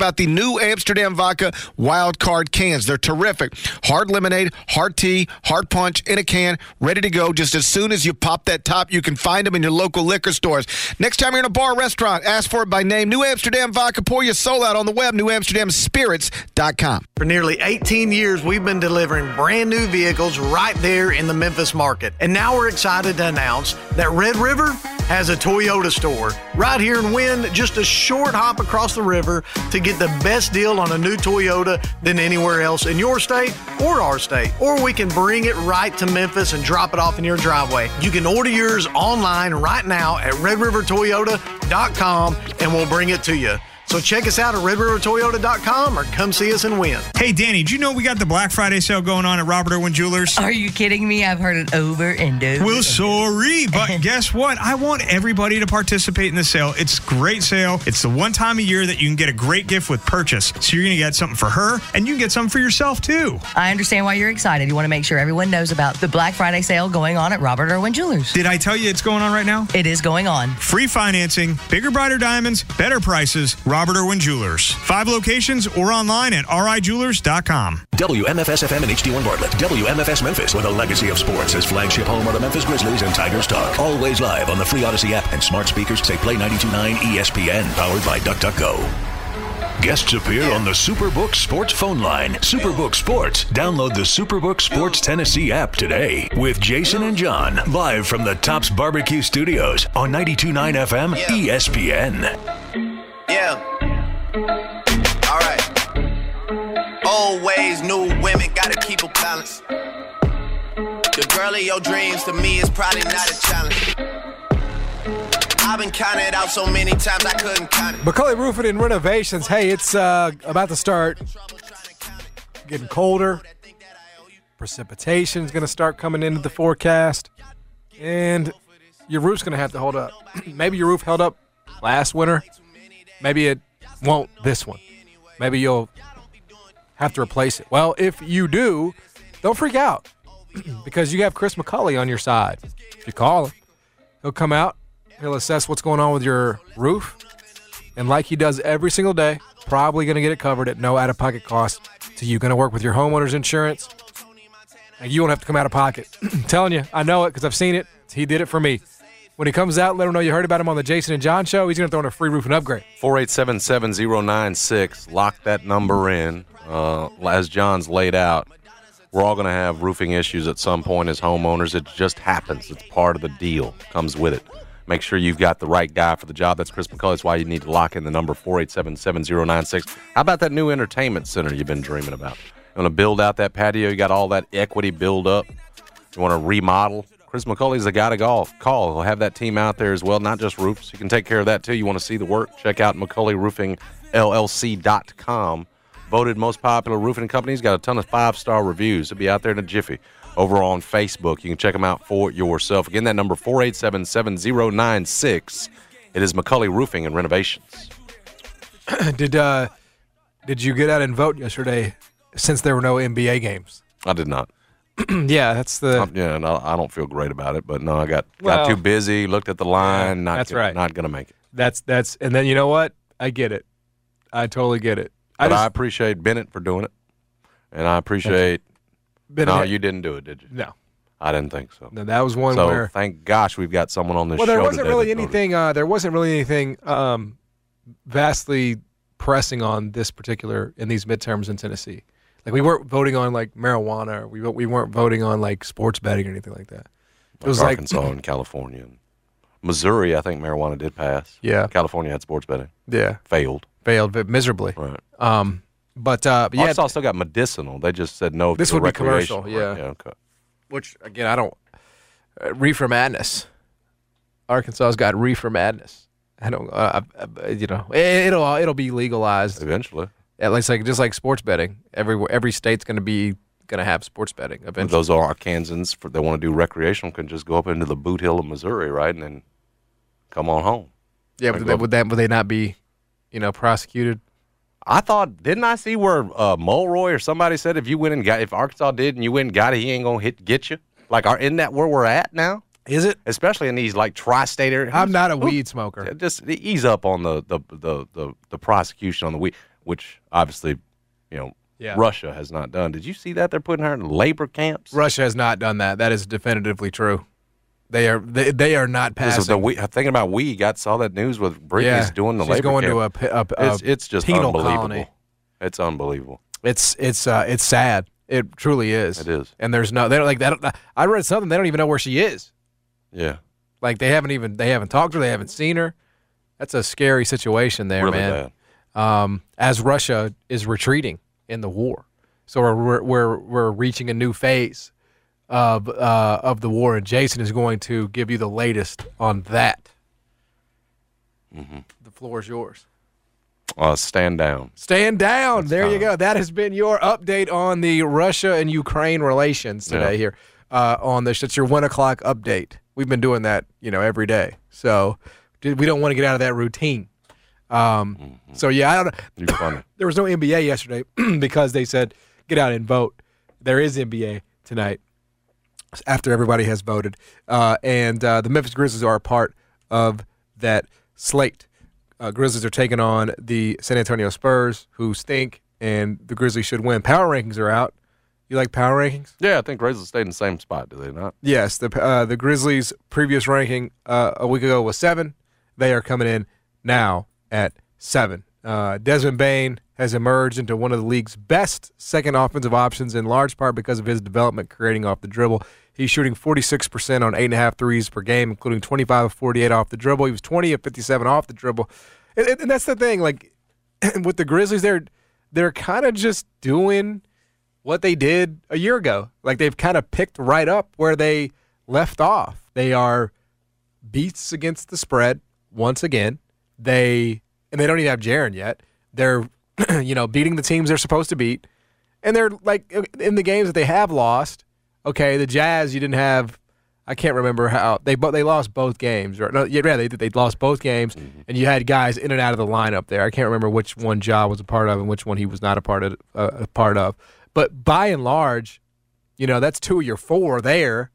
about the new Amsterdam Vodka Wild Card cans. They're terrific. Hard lemonade, hard tea, hard punch in a can, ready to go. Just as soon as you pop that top, you can find them in your local liquor stores. Next time you're in a bar or restaurant, ask for it by name. New Amsterdam Vodka. Pour your soul out on the web. NewAmsterdamSpirits.com. For nearly 18 years, we've been delivering brand new vehicles right there in the Memphis market. And now we're excited to announce that Red River has a Toyota store right here in Wynne, just a short hop across the river to get the best deal on a new Toyota than anywhere else in your state or our state. Or we can bring it right to Memphis and drop it off in your driveway. You can order yours online right now at redrivertoyota.com and we'll bring it to you. So check us out at redrivertoyota.com or come see us and win. Hey, Danny, do you know we got the Black Friday sale going on at Robert Irwin Jewelers? Are you kidding me? I've heard it over and over. Well, sorry, but guess what? I want everybody to participate in the sale. It's great sale. It's the one time a year that you can get a great gift with purchase. So you're going to get something for her, and you can get something for yourself too. I understand why you're excited. You want to make sure everyone knows about the Black Friday sale going on at Robert Irwin Jewelers. Did I tell you it's going on right now? It is going on. Free financing, bigger, brighter diamonds, better prices. Robert Irwin Jewelers. Five locations or online at rijewelers.com. WMFS FM and HD1 Bartlett. WMFS Memphis with a legacy of sports as flagship home of the Memphis Grizzlies and Tigers talk. Always live on the free Odyssey app and smart speakers say Play 92.9 ESPN powered by DuckDuckGo. Guests appear on the Superbook Sports phone line. Superbook Sports. Download the Superbook Sports Tennessee app today with Jason and John live from the Tops Barbecue Studios on 92.9 FM ESPN. Yeah. All right. Old ways, new women, gotta keep a balance. The girl of your dreams to me is probably not a challenge. I've been counted out so many times I couldn't count it. McCully Roofing and Renovations. Hey, it's uh, about to start getting colder. Precipitation is going to start coming into the forecast. And your roof's going to have to hold up. Maybe your roof held up last winter. Maybe it won't this one. Maybe you'll have to replace it. Well, if you do, don't freak out because you have Chris McCully on your side. If you call him, he'll come out, he'll assess what's going on with your roof, and like he does every single day, probably going to get it covered at no out of pocket cost to you. Going to work with your homeowner's insurance. And you won't have to come out of pocket. Telling you, I know it because I've seen it. He did it for me. When he comes out, let him know you heard about him on the Jason and John show. He's going to throw in a free roof and upgrade. 4877096. Lock that number in. Uh, as John's laid out, we're all going to have roofing issues at some point as homeowners. It just happens. It's part of the deal. Comes with it. Make sure you've got the right guy for the job. That's Chris McCullough. That's why you need to lock in the number 4877096. How about that new entertainment center you've been dreaming about? You want to build out that patio? You got all that equity build up? You want to remodel? Chris McCulley's the guy to golf. Call. He'll have that team out there as well, not just roofs. You can take care of that too. You want to see the work? Check out McCulleyRoofingLLC.com. Voted most popular roofing companies. Got a ton of five star reviews. It'll be out there in a jiffy. Over on Facebook, you can check them out for yourself. Again, that number 4877096. It is McCulley Roofing and Renovations. did uh, did you get out and vote yesterday since there were no NBA games? I did not. yeah, that's the Um, yeah, no, I don't feel great about it, but no, I got Well- got too busy. Looked at the line. not that's gonna- right. Not going to make it. that's that's and then you know what? I get it. I totally get it. I But I, appreciate Bennett for doing it, and I appreciate. been no, you didn't do it, did you? no. I didn't think so. No, that was one so where thank gosh we've got someone on this well, show. there wasn't really anything. Uh, there wasn't really anything um, vastly pressing on this particular in these midterms in Tennessee. Like we weren't voting on like marijuana. Or we we weren't voting on like sports betting or anything like that. It was like Arkansas and California, and Missouri. I think marijuana did pass. Yeah. California had sports betting, yeah, failed. failed but miserably. Right. Um, but uh, but yeah, Arkansas still got medicinal. They just said no. This to would be commercial, yeah. Right, okay. which again I don't uh, reefer madness. Arkansas's got reefer madness. I don't, uh, you know, it, it'll it'll be legalized Eventually, at least like just like sports betting. Every every state's going to be going to have sports betting eventually. those are Arkansans for, that want to do recreational can just go up into the bootheel of Missouri, right, and then come on home. yeah, but that, what- would that would they not be, you know, prosecuted? I thought, didn't I see where uh, Mulroy or somebody said if you went and got if Arkansas did and you went and got it, he ain't gonna hit get you. Like, are isn't that where we're at now? Is it? Especially in these like tri-state areas. I'm not a weed smoker. Just ease up on the the, the the the prosecution on the weed. Which obviously, you know, Yeah. Russia has not done. Did you see that they're putting her in labor camps? Russia has not done that. That is definitively true. They are they, they are not This is passing. the we, thinking about we got saw that news with Brittney's yeah, doing the she's labor going camp. to a, a, a it's, it's just penal unbelievable. colony. It's unbelievable. It's it's uh, it's sad. It truly is. It is. And there's no they don't like that. I read something they don't even know where she is. Yeah, Like they haven't even they haven't talked to her. They haven't seen her. That's a scary situation there, really man. bad. Um, as Russia is retreating in the war, so we're we're we're, reaching a new phase of uh, of the war, and Jason is going to give you the latest on that. Mm-hmm. The floor is yours. Uh, stand down. Stand down. there you go. That has been your update on the Russia and Ukraine relations today Yeah. here uh, on this. It's your one o'clock update. We've been doing that, you know, every day. So we don't want to get out of that routine. Um, Mm-hmm. So yeah, I don't know. You're funny. There was no NBA yesterday because they said get out and vote. There is NBA tonight after everybody has voted, uh, and uh, the Memphis Grizzlies are a part of that slate. Uh, Grizzlies are taking on the San Antonio Spurs, who stink, and the Grizzlies should win. Power rankings are out. You like power rankings? Yeah, I think Grizzlies stayed in the same spot, do they not? Yes. The uh, the Grizzlies' previous ranking uh, a week ago was seven. They are coming in now at seven. Uh, Desmond Bane has emerged into one of the league's best second offensive options, in large part because of his development creating off the dribble. He's shooting 46% on eight and a half threes per game, including 25 of 48 off the dribble. He was 20 of 57 off the dribble, and, and- and that's the thing. Like with the Grizzlies, they're they're kind of just doing what they did a year ago. Like they've kind of picked right up where they left off. They are beats against the spread once again. They and they don't even have Jaren yet. They're you know beating the teams they're supposed to beat, and they're like in the games that they have lost. Okay, the Jazz you didn't have. I can't remember how they but they lost both games. Right? No, yeah, they they lost both games, and you had guys in and out of the lineup there. I can't remember which one Ja was a part of and which one he was not a part of. Uh, a part of, but by and large, you know that's two of your four there.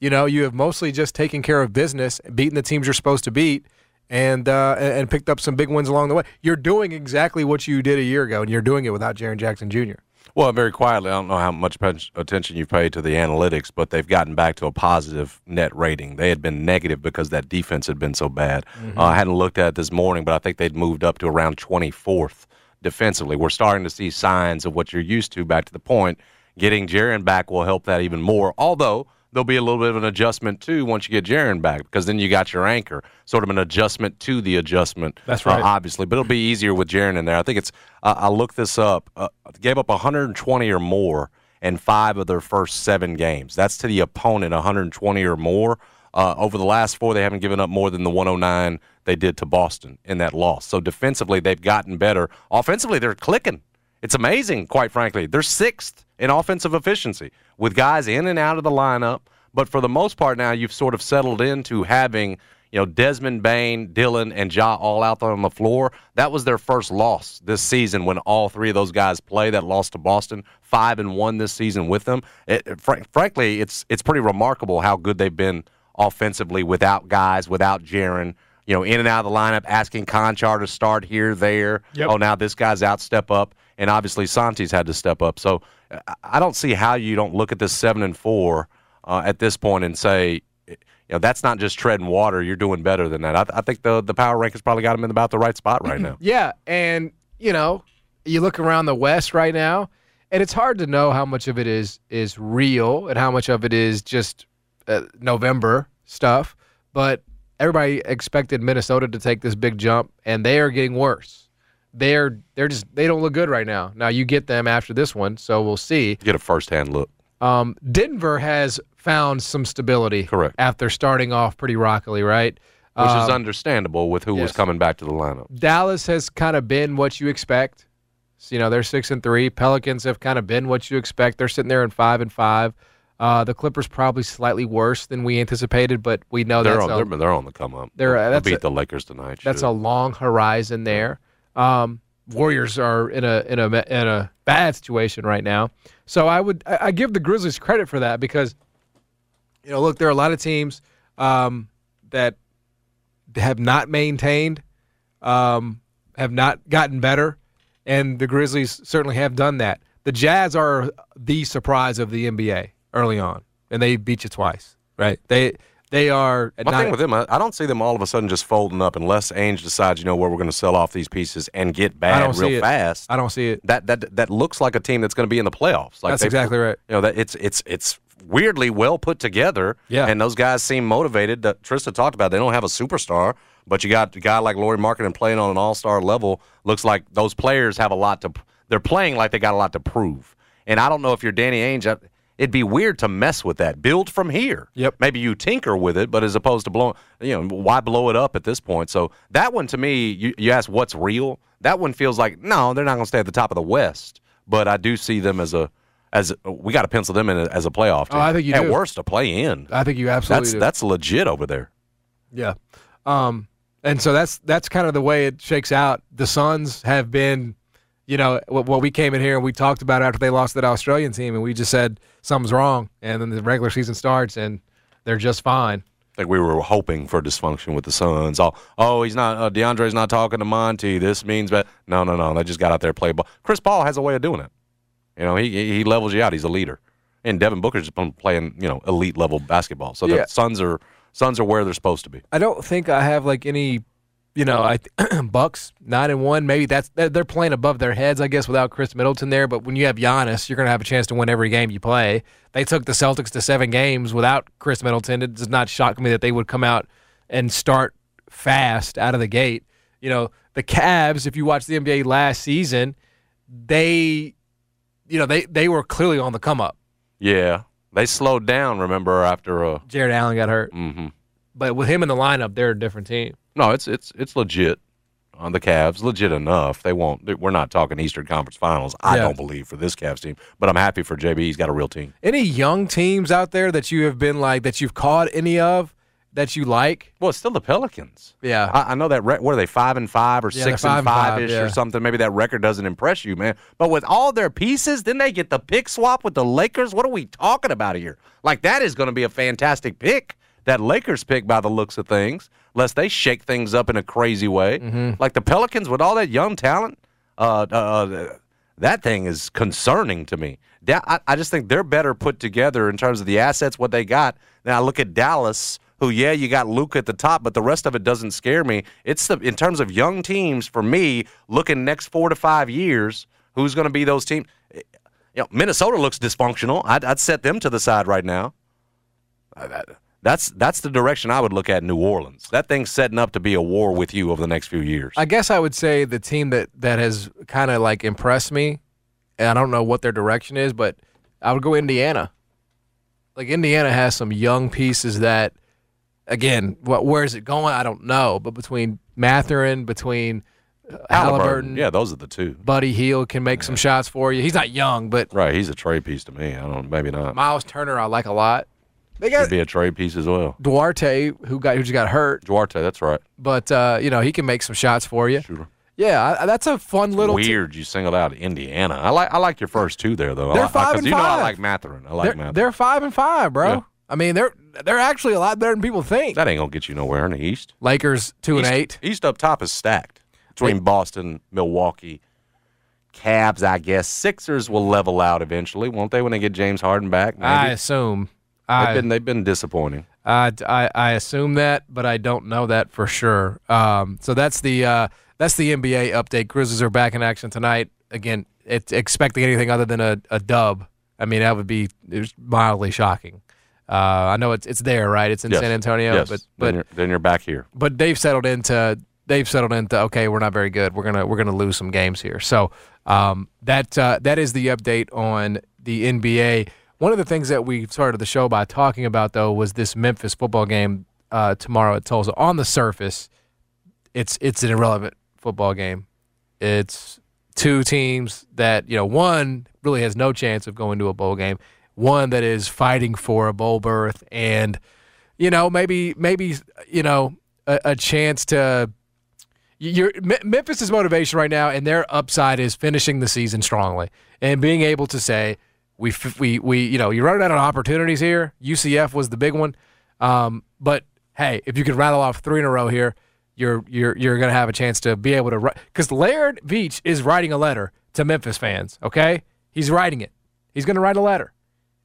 You know you have mostly just taken care of business, beating the teams you're supposed to beat, and uh, and picked up some big wins along the way. You're doing exactly what you did a year ago, and you're doing it without Jaren Jackson Jr. Well, very quietly, I don't know how much attention you've paid to the analytics, but they've gotten back to a positive net rating. They had been negative because that defense had been so bad. Uh, I hadn't looked at it this morning, but I think they'd moved up to around 24th defensively. We're starting to see signs of what you're used to. Back to the point, getting Jaren back will help that even more. Although there'll be a little bit of an adjustment too once you get Jaren back, because then you got your anchor, sort of an adjustment to the adjustment. That's uh, right. obviously, but it'll be easier with Jaren in there. I think it's. Uh, I looked this up. Uh, gave up 120 or more in five of their first seven games. That's to the opponent 120 or more. Uh, over the last four, they haven't given up more than the 109 they did to Boston in that loss. So defensively, they've gotten better. Offensively, they're clicking. It's amazing, quite frankly. They're sixth in offensive efficiency with guys in and out of the lineup. But for the most part, now you've sort of settled into having you know, Desmond Bane, Dillon, and Ja all out there on the floor. That was their first loss this season when all three of those guys play. That loss to Boston, five and one this season with them. It, fr- frankly, it's it's pretty remarkable how good they've been offensively without guys, without Jaren. You know, in and out of the lineup, asking Konchar to start here, there. Yep. Oh, now this guy's out, step up, and obviously Santi's had to step up. So I- don't see how you don't look at this seven and four uh, at this point and say, you know, that's not just treading water. You're doing better than that. I, I think the the power rankings probably got them in about the right spot right now. Yeah, and you know, you look around the West right now, and it's hard to know how much of it is is real and how much of it is just uh, November stuff. But everybody expected Minnesota to take this big jump, and they are getting worse. They're they're just they don't look good right now. Now you get them after this one, so we'll see. Get a first hand look. Um, Denver has found some stability, Correct. after starting off pretty rockily, right? Which is Um, understandable with who was coming back to the lineup. Dallas has kind of been what you expect. So, you know, they're six and three. Pelicans have kind of been what you expect. They're sitting there in five and five. Uh, the Clippers probably slightly worse than we anticipated, but we know they're, that's on, a, they're, they're on the come up. They're, uh, They'll that's beat a- the Lakers tonight. that's should. a long horizon there. Um, Warriors are in a in a in a bad situation right now. So I would I, I give the Grizzlies credit for that because you know look there are a lot of teams um, that have not maintained, um, have not gotten better, and the Grizzlies certainly have done that. The Jazz are the surprise of the NBA early on, and they beat you twice, right? They they are. My not- thing with them, I, I don't see them all of a sudden just folding up unless Ainge decides, you know, where we're going to sell off these pieces and get bad real fast. I don't see it. That that that looks like a team that's going to be in the playoffs. Like That's exactly right. You know that it's it's it's weirdly well put together. Yeah. and those guys seem motivated. That Trista talked about. They don't have a superstar, but you got a guy like Lauri Markkanen playing on an all star level. Looks like those players have a lot to. They're playing like they got a lot to prove. And I don't know if you're Danny Ainge. I- It'd be weird to mess with that. Build from here. Yep. Maybe you tinker with it, but as opposed to blowing, you know, why blow it up at this point? So that one to me, you, you ask what's real. That one feels like no, they're not going to stay at the top of the West. But I do see them as a as we got to pencil them in as a playoff team. Oh, I think you at do. worst a play in. I think you absolutely That's do. that's legit over there. Yeah. Um, and so that's that's kind of the way it shakes out. The Suns have been, you know, what, what we came in here and we talked about after they lost that Australian team, and we just said something's wrong, and then the regular season starts and they're just fine. I think we were hoping for dysfunction with the Suns. Oh, oh, he's not. Uh, DeAndre's not talking to Monty. This means that no, no, no. They just got out there play ball. Chris Paul has a way of doing it. You know, he he levels you out. He's a leader, and Devin Booker's playing you know elite level basketball. So Yeah. the Suns are Suns are where they're supposed to be. I don't think I have like any, you know, I Bucks nine and one. Maybe that's they're playing above their heads, I guess, without Khris Middleton there. But when you have Giannis, you're going to have a chance to win every game you play. They took the Celtics to seven games without Khris Middleton. It does not shock me that they would come out and start fast out of the gate. You know, the Cavs. If you watch the NBA last season, they, you know, they they were clearly on the come up. Yeah, they slowed down. Remember after uh, Jarrett Allen got hurt, Mm hmm but with him in the lineup, they're a different team. no, it's it's it's legit on the Cavs. Legit enough. They won't. We're not talking Eastern Conference Finals. I Yeah. don't believe for this Cavs team, but I'm happy for JB. He's got a real team. Any young teams out there that you have been like that you've caught any of that you like? Well, it's still the Pelicans. Yeah. I, I know that. Re- what are they? Five and five or Yeah, six five and five, ish yeah. or something. Maybe that record doesn't impress you, man. But with all their pieces, then they get the pick swap with the Lakers. What are we talking about here? Like that is going to be a fantastic pick. That Lakers pick, by the looks of things, lest they shake things up in a crazy way. Mm-hmm. Like the Pelicans with all that young talent, uh, uh, that thing is concerning to me. Da- I, I just think they're better put together in terms of the assets, what they got. Now I look at Dallas, who, yeah, you got Luke at the top, but the rest of it doesn't scare me. It's the in terms of young teams for me, looking next four to five years, who's going to be those teams? You know, Minnesota looks dysfunctional. I'd, I'd set them to the side right now. That- That's that's the direction I would look at New Orleans. That thing's setting up to be a war with you over the next few years. I guess I would say the team that that has kind of like impressed me, and I don't know what their direction is, but I would go Indiana. Like Indiana has some young pieces that, again, what where is it going? I don't know. But between Mathurin, between uh, Halliburton, Yeah, those are the two. Buddy Hield can make some shots for you. He's not young, but Right, he's a trade piece to me. I don't maybe not. Miles Turner I like a lot. They Could got be a trade piece as well. Duarte who got who just got hurt, Duarte, that's right. but uh, you know he can make some shots for you. Shooter. Yeah, I, that's a fun little. t- Weird you singled out Indiana. I like I like your first two there though. They're I, five because and you know I like Mathurin. I like they're, Mathurin. they're five and five, bro. Yeah. I mean, they're they're actually a lot better than people think. that ain't gonna get you nowhere in the East. Lakers two and eight. East up top is stacked between Boston, Milwaukee, Cavs. I guess Sixers will level out eventually, won't they? When they get James Harden back, maybe. I assume. They've been they've been disappointing. I, I I assume that, but I don't know that for sure. Um, so that's the uh, that's the NBA update. Grizzlies are back in action tonight. Again, it's expecting anything other than a, a dub. I mean, that would be it was mildly shocking. Uh, I know it's it's there, right? It's in Yes. San Antonio, yes. but then but you're, then you're back here. but they've settled into they've settled into okay, we're not very good. We're gonna we're gonna lose some games here. So um, that uh, that is the update on the NBA. One of the things that we started the show by talking about though was this Memphis football game uh, tomorrow at Tulsa. On the surface, it's it's an irrelevant football game. It's two teams that you know one really has no chance of going to a bowl game. One that is fighting for a bowl berth and you know, maybe maybe you know a, a chance to. Your Me- Memphis's motivation right now, and their upside is finishing the season strongly and being able to say we we we you know you're running out of opportunities here. UCF was the big one, um, but hey, if you could rattle off three in a row here, you're you're you're going to have a chance to be able to because Laird Veatch is writing a letter to Memphis fans. Okay, he's writing it. He's going to write a letter,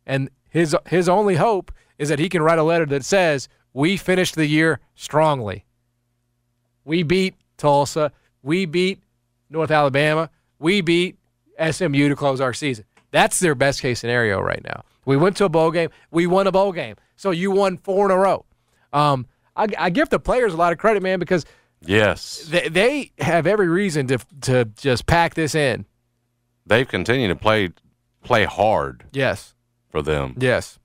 and his his only hope is that he can write a letter that says we finished the year strongly. We beat Tulsa. We beat North Alabama. We beat SMU to close our season. That's their best case scenario right now. We went to a bowl game. We won a bowl game. So you won four in a row. Um, I, I give the players a lot of credit, man, because Yes. they, they have every reason to to just pack this in. They've continued to play play hard Yes, for them. yes.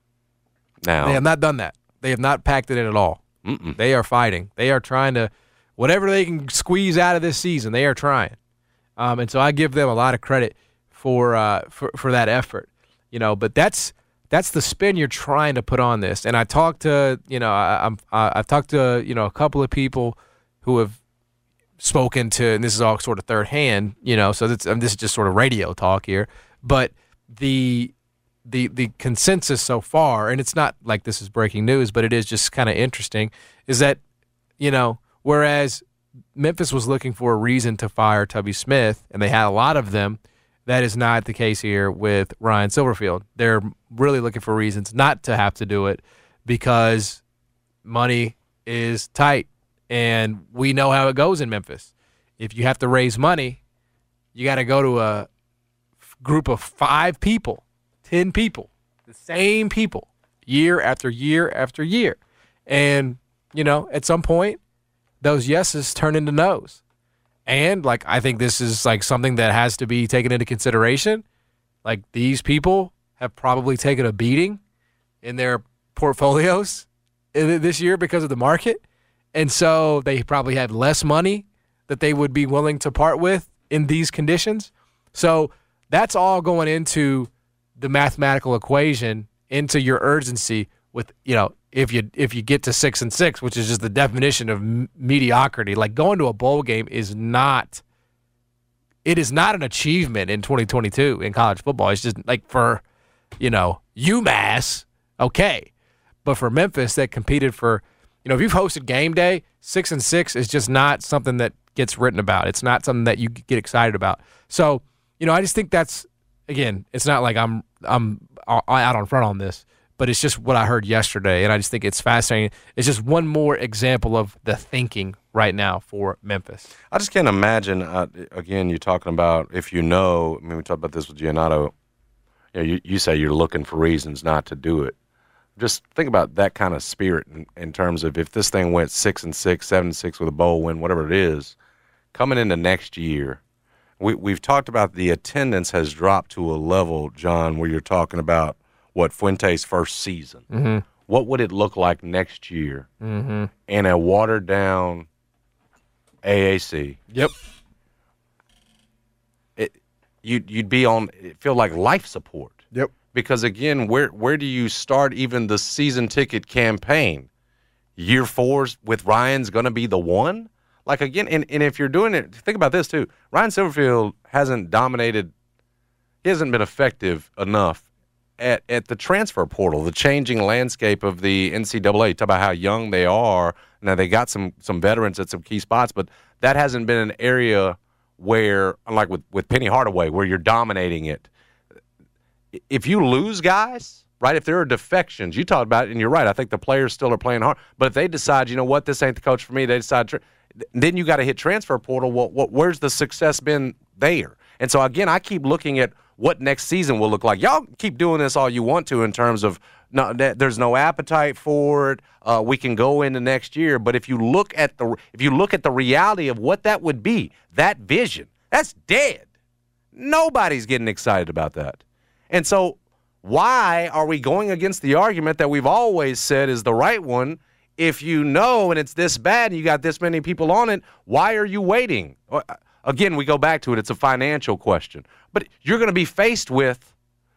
Now They have not done that. They have not packed it in at all. Mm-mm. They are fighting. They are trying to whatever they can squeeze out of this season. They are trying, um, and so I give them a lot of credit for uh, for for that effort. You know, but that's that's the spin you're trying to put on this. And I talked to you know I, I'm I, I've talked to you know a couple of people who have spoken to, and this is all sort of third hand. You know, so this, um, this is just sort of radio talk here, but the the the consensus so far, and it's not like this is breaking news, but it is just kind of interesting, is that you know whereas Memphis was looking for a reason to fire Tubby Smith, and they had a lot of them. That is not the case here with Ryan Silverfield. They're really looking for reasons not to have to do it because money is tight, and we know how it goes in Memphis. If you have to raise money, you got to go to a group of five people, 10 people, the same people, year after year after year. And, you know, at some point, those yeses turn into nos. And, like, I think this is like something that has to be taken into consideration. Like, these people have probably taken a beating in their portfolios this year because of the market. And so they probably had less money that they would be willing to part with in these conditions. So that's all going into the mathematical equation into your urgency with you know if you if you get to 6 and 6 which is just the definition of mediocrity like going to a bowl game is not it is not an achievement in 2022 in college football. It's just like for you know UMass okay. But for Memphis that competed for you know if you've hosted game day 6 and 6 is just not something that gets written about. It's not something that you get excited about. So you know I just think that's again it's not like I'm I'm out on front on this but it's just what I heard yesterday and I just think it's fascinating it's just one more example of the thinking right now for Memphis I just can't imagine. Uh, again, you're talking about if you know. I mean, we talked about this with Giannato. You, know, you you say you're looking for reasons not to do it. Just think about that kind of spirit in, in terms of if this thing went six and six, seven and six with a bowl win, whatever it is, coming into next year. We we've talked about the attendance has dropped to a level, John, where you're talking about what Fuente's first season. Mhm. What would it look like next year Mhm. in a watered down AAC? Yep. It you'd you'd be on it feel like life support. Yep. Because again, where where do you start even the season ticket campaign? Year fours with Ryan's gonna be the one? Like again, and, and if you're doing it, think about this too. Ryan Silverfield hasn't dominated he hasn't been effective enough at, at the transfer portal, the changing landscape of the NCAA. Talk about how young they are. Now they got some some veterans at some key spots, but that hasn't been an area where, unlike with with Penny Hardaway, where you're dominating it. If you lose guys, right? If there are defections, you talked about it, and you're right. I think the players still are playing hard, but if they decide, you know what, this ain't the coach for me, they decide. Tra- then you got to hit transfer portal. What, what, where's the success been there? And so again, I keep looking at what next season will look like. Y'all keep doing this all you want to in terms of no, there's no appetite for it. Uh, we can go into next year, but if you look at the if you look at the reality of what that would be, that vision, that's dead. Nobody's getting excited about that. And so, why are we going against the argument that we've always said is the right one? If you know and it's this bad and you got this many people on it, why are you waiting? Again, we go back to it. It's a financial question. But you're going to be faced with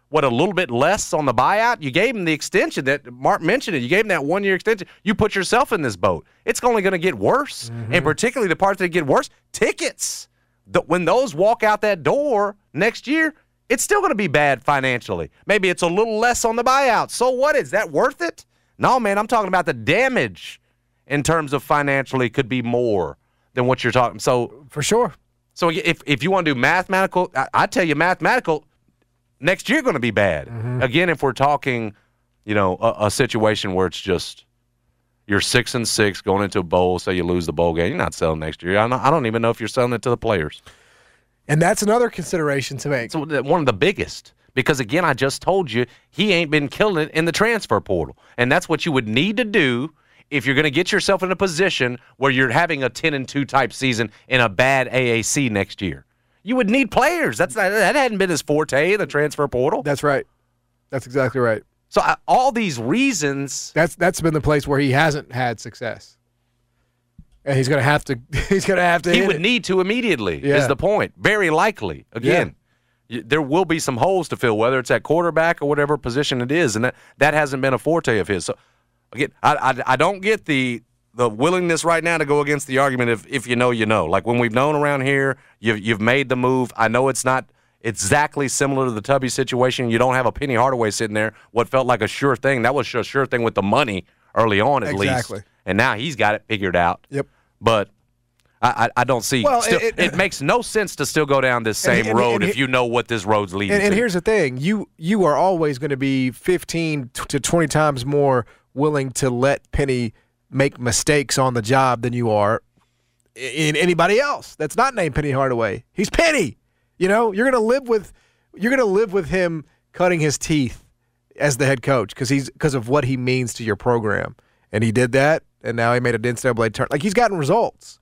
what a little bit less on the buyout. You gave him the extension that Mark mentioned it. You gave him that one year extension. You put yourself in this boat. It's only going to get worse. Mm-hmm. And particularly the parts that get worse, tickets. The, when those walk out that door next year, it's still going to be bad financially. Maybe it's a little less on the buyout. So what? Is that worth it? No, man, I'm talking about the damage in terms of financially could be more than what you're talking. So for sure. So if if you want to do mathematical, I, I tell you mathematical. Next year going to be bad. Mm-hmm. Again, if we're talking, you know, a, a situation where it's just you're six and six going into a bowl. Say you lose the bowl game, you're not selling next year. I don't, I don't even know if you're selling it to the players. And that's another consideration to make. It's one of the biggest because again, I just told you he ain't been killing it in the transfer portal, and that's what you would need to do if you're going to get yourself in a position where you're having a 10 and 2 type season in a bad AAC next year. You would need players. That's not, that hadn't been his forte, in the transfer portal. That's right. That's exactly right. So I, all these reasons. That's that's been the place where he hasn't had success, and he's going to have to. He's going to have to. He would it. need to immediately. Yeah. Is the point? Very likely. Again, y there will be some holes to fill, whether it's at quarterback or whatever position it is, and that that hasn't been a forte of his. So again, I I, I don't get the the willingness right now to go against the argument if if you know you know. Like when we've known around here, you've you've made the move. I know it's not exactly similar to the Tubby situation. You don't have a Penny Hardaway sitting there. What felt like a sure thing that was a sure thing with the money early on at least. Exactly. least, and now he's got it figured out. Yep. But I, I, I don't see. Well, still- it- it, makes no sense to still go down this same and- road and if you know what this road's leading And, and here's the thing: you you are always going to be 15 to 20 times more willing to let Penny make mistakes on the job than you are in anybody else that's not named Penny Hardaway. He's Penny. You know, you're going to live with you're going to live with him cutting his teeth as the head coach because he's because of what he means to your program, and he did that, and now he made an NCAA turn. Like he's gotten results.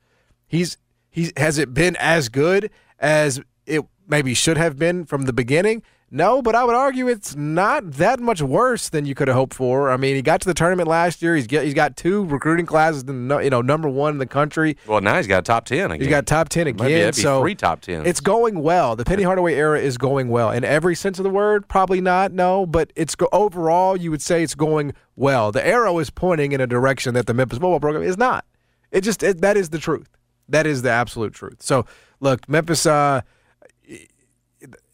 He's he's has it been as good as it maybe should have been from the beginning? No, but I would argue it's not that much worse than you could have hoped for. I mean, he got to the tournament last year. He's get, he's got two recruiting classes, you know, number one in the country. well, now he's got a top ten again. He's got top ten again. Maybe be so three top tens. It's going well. The Penny Hardaway era is going well in every sense of the word. Probably not, no, but it's go- overall you would say it's going well. The arrow is pointing in a direction that the Memphis football program is not. It just it, that is the truth. That is the absolute truth. So look, Memphis. Uh,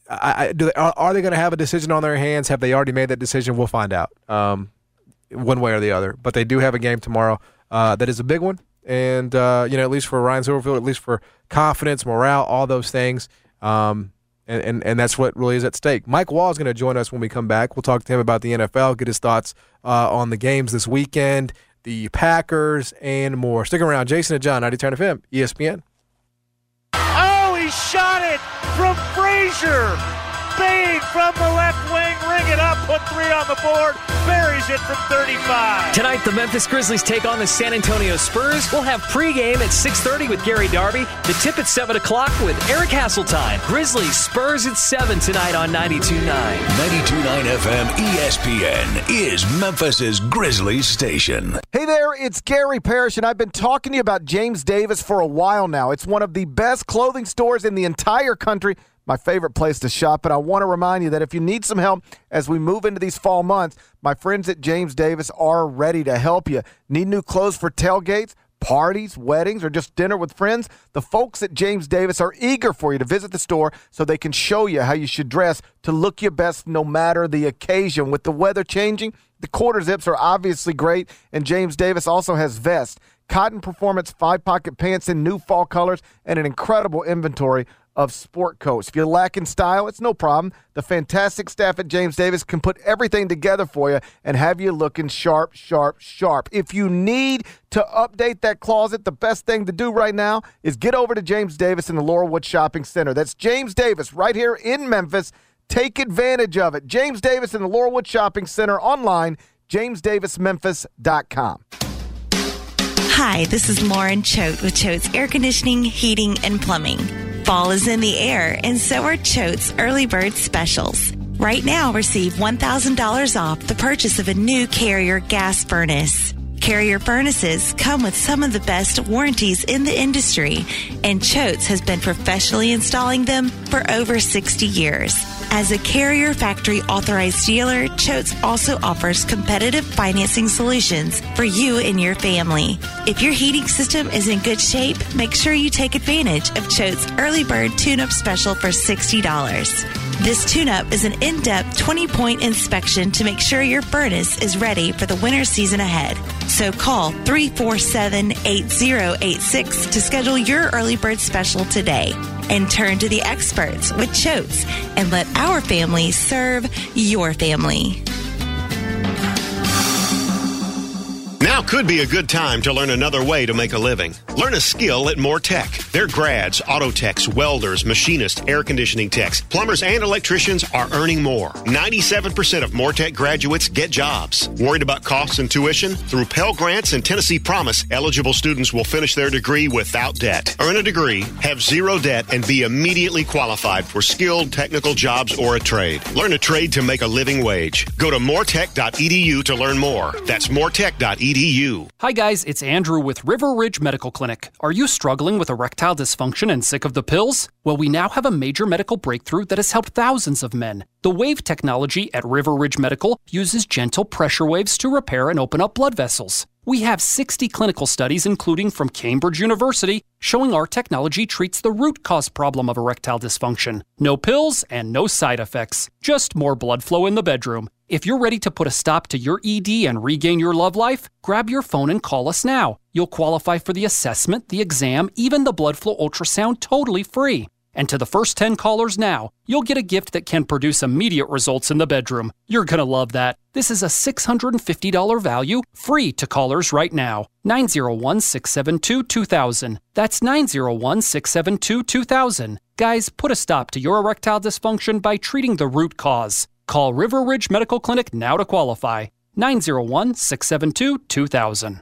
I, I, do they, are, are they going to have a decision on their hands? Have they already made that decision? We'll find out, um, one way or the other. But they do have a game tomorrow uh, that is a big one, and uh, you know, at least for Ryan Silverfield, at least for confidence, morale, all those things. Um, and, and, and that's what really is at stake. Mike Wahle is going to join us when we come back. We'll talk to him about the NFL, get his thoughts uh, on the games this weekend, the Packers, and more. Stick around. Jason and John, 90 Turn FM, ESPN. It from Frazier. Bang from the left wing. Ring it up. Put three on the board. Buries it from 35. Tonight, the Memphis Grizzlies take on the San Antonio Spurs. We'll have pregame at 6.30 with Gary Darby. The tip at 7 o'clock with Eric Hasseltine. Grizzlies, Spurs at 7 tonight on 92.9. 92.9 FM ESPN is Memphis's Grizzlies station. Hey there, it's Gary Parrish, and I've been talking to you about James Davis for a while now. It's one of the best clothing stores in the entire country, my favorite place to shop. And I want to remind you that if you need some help as we move into these fall months, my friends at James Davis are ready to help you. Need new clothes for tailgates? Parties, weddings, or just dinner with friends, the folks at James Davis are eager for you to visit the store so they can show you how you should dress to look your best no matter the occasion. With the weather changing, the quarter zips are obviously great, and James Davis also has vests, cotton performance five pocket pants in new fall colors, and an incredible inventory of sport coats. If you're lacking style, it's no problem. The fantastic staff at James Davis can put everything together for you and have you looking sharp, sharp, sharp. If you need to update that closet, the best thing to do right now is get over to James Davis in the Laurelwood Shopping Center. That's James Davis right here in Memphis. Take advantage of it. James Davis in the Laurelwood Shopping Center online, jamesdavismemphis.com. Hi, this is Lauren Choate with Choate's Air Conditioning, Heating, and Plumbing. Fall is in the air, and so are Choate's early bird specials. Right now, receive $1,000 off the purchase of a new Carrier gas furnace. Carrier furnaces come with some of the best warranties in the industry, and Choates has been professionally installing them for over 60 years. As a Carrier factory authorized dealer, Choates also offers competitive financing solutions for you and your family. If your heating system is in good shape, make sure you take advantage of Choates early bird tune up special for $60. This tune up is an in depth 20 point inspection to make sure your furnace is ready for the winter season ahead. So call 347 8086 to schedule your early bird special today and turn to the experts with Choates and let our family serve your family. Now could be a good time to learn another way to make a living. Learn a skill at Moore Tech. Their grads, auto techs, welders, machinists, air conditioning techs, plumbers, and electricians are earning more. 97% of Moore Tech graduates get jobs. Worried about costs and tuition? Through Pell Grants and Tennessee Promise, eligible students will finish their degree without debt. Earn a degree, have zero debt, and be immediately qualified for skilled technical jobs or a trade. Learn a trade to make a living wage. Go to mooretech.edu to learn more. That's mooretech.edu. Hi, guys, it's Andrew with River Ridge Medical Clinic. Are you struggling with erectile dysfunction and sick of the pills? Well, we now have a major medical breakthrough that has helped thousands of men. The wave technology at River Ridge Medical uses gentle pressure waves to repair and open up blood vessels. We have 60 clinical studies, including from Cambridge University, showing our technology treats the root cause problem of erectile dysfunction. No pills and no side effects, just more blood flow in the bedroom. If you're ready to put a stop to your ED and regain your love life, grab your phone and call us now. You'll qualify for the assessment, the exam, even the blood flow ultrasound totally free. And to the first 10 callers now, you'll get a gift that can produce immediate results in the bedroom. You're going to love that. This is a $650 value, free to callers right now. 901 672 2000. That's 901 672 2000. Guys, put a stop to your erectile dysfunction by treating the root cause. Call River Ridge Medical Clinic now to qualify. 901 672 2000.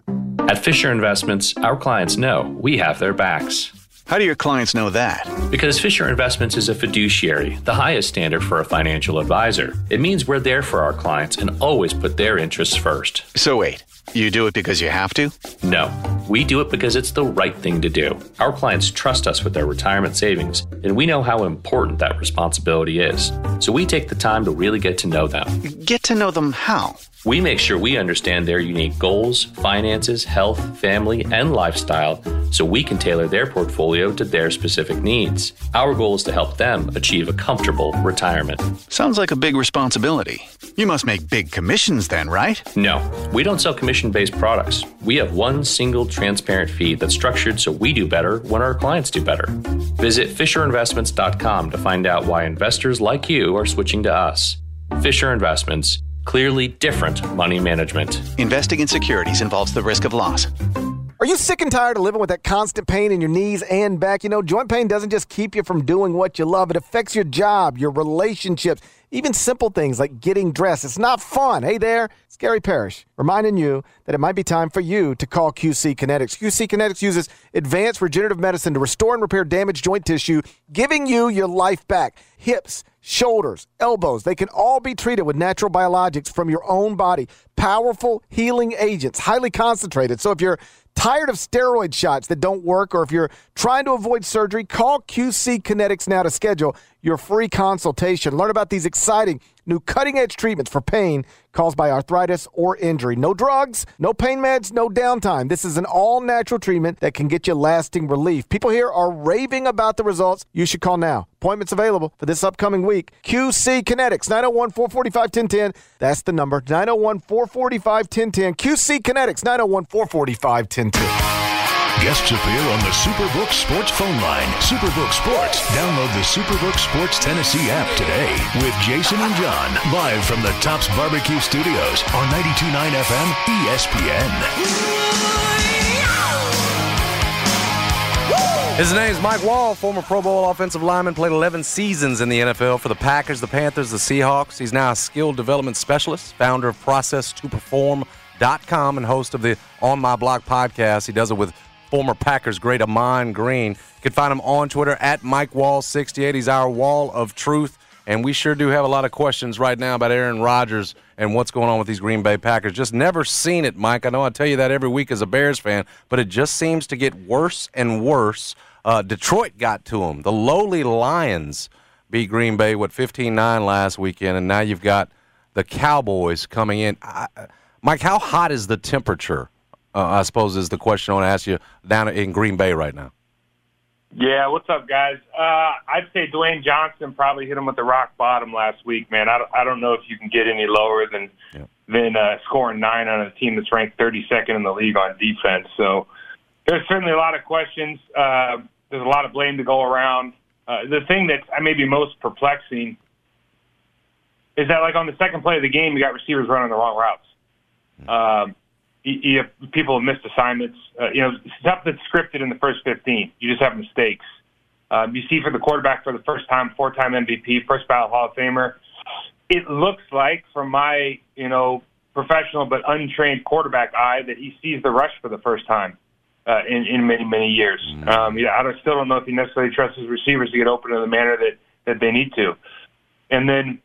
At Fisher Investments, our clients know we have their backs. How do your clients know that? Because Fisher Investments is a fiduciary, the highest standard for a financial advisor. It means we're there for our clients and always put their interests first. So, wait, you do it because you have to? No, we do it because it's the right thing to do. Our clients trust us with their retirement savings, and we know how important that responsibility is. So, we take the time to really get to know them. Get to know them how? We make sure we understand their unique goals, finances, health, family, and lifestyle so we can tailor their portfolio to their specific needs. Our goal is to help them achieve a comfortable retirement. Sounds like a big responsibility. You must make big commissions then, right? No, we don't sell commission based products. We have one single transparent fee that's structured so we do better when our clients do better. Visit FisherInvestments.com to find out why investors like you are switching to us. Fisher Investments Clearly different money management. Investing in securities involves the risk of loss. Are you sick and tired of living with that constant pain in your knees and back? You know, joint pain doesn't just keep you from doing what you love, it affects your job, your relationships, even simple things like getting dressed. It's not fun. Hey there, it's Gary Parrish reminding you that it might be time for you to call QC Kinetics. QC Kinetics uses advanced regenerative medicine to restore and repair damaged joint tissue, giving you your life back. Hips, shoulders, elbows, they can all be treated with natural biologics from your own body. Powerful healing agents, highly concentrated. So if you're tired of steroid shots that don't work, or if you're trying to avoid surgery, call QC Kinetics now to schedule your free consultation. Learn about these exciting new cutting edge treatments for pain caused by arthritis or injury. No drugs, no pain meds, no downtime. This is an all natural treatment that can get you lasting relief. People here are raving about the results. You should call now. Appointments available for this upcoming week. QC Kinetics, 901 445 1010. That's the number, 901 445 1010. QC Kinetics, 901 445 1010. Guests appear on the Superbook Sports phone line. Superbook Sports. Download the Superbook Sports Tennessee app today with Jason and John live from the Tops Barbecue Studios on 92.9 FM ESPN. His name is Mike Wahle, former Pro Bowl offensive lineman, played 11 seasons in the NFL for the Packers, the Panthers, the Seahawks. He's now a skilled development specialist, founder of Process2Perform.com, and host of the On My Block podcast. He does it with former Packers great Ahman Green. You can find him on Twitter at Mike Wall68. He's our wall of truth. And we sure do have a lot of questions right now about Aaron Rodgers and what's going on with these Green Bay Packers. Just never seen it, Mike. I know I tell you that every week as a Bears fan, but it just seems to get worse and worse. Uh, Detroit got to them. The lowly Lions beat Green Bay, what, 15 9 last weekend, and now you've got the Cowboys coming in. I, Mike, how hot is the temperature uh, I suppose is the question I want to ask you down in Green Bay right now. Yeah, what's up, guys? Uh, I'd say Dwayne Johnson probably hit him with the rock bottom last week, man. I don't, I don't know if you can get any lower than than uh, scoring nine on a team that's ranked 32nd in the league on defense. So there's certainly a lot of questions. Uh, there's a lot of blame to go around. Uh, the thing that I may be most perplexing is that, like on the second play of the game, you got receivers running the wrong routes. Um, you, you people have missed assignments. Uh, you know, stuff that's scripted in the first 15. You just have mistakes. Um, you see for the quarterback for the first time, four-time MVP, first ballot Hall of Famer. It looks like, from my you know professional but untrained quarterback eye, that he sees the rush for the first time uh, in in many many years. Um, yeah, I don't, still don't know if he necessarily trusts his receivers to get open in the manner that that they need to. And then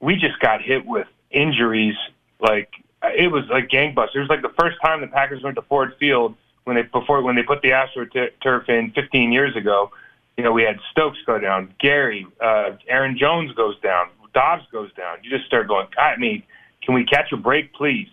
we just got hit with injuries like it was like gangbusters. It was like the first time the Packers went to Ford Field when they before when they put the AstroTurf in 15 years ago. You know, we had Stokes go down, Gary, uh, Aaron Jones goes down, Doubs goes down. You just start going. I mean, can we catch a break, please?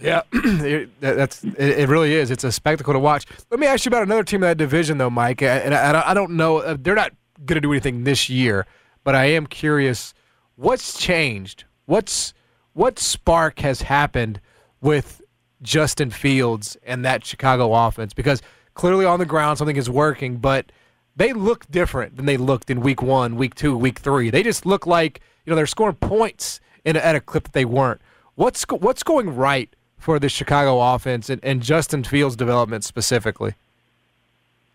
Yeah, it, that's it. Really is. It's a spectacle to watch. Let me ask you about another team in that division, though, Mike. And I, I don't know. uh, They're not going to do anything this year, but I am curious. What's changed? What's what spark has happened with Justin Fields and that Chicago offense? Because clearly on the ground something is working, but they look different than they looked in week one, week two, week three. They just look like you know they're scoring points in, at a clip that they weren't. What's what's going right for the Chicago offense and, and Justin Fields' development specifically?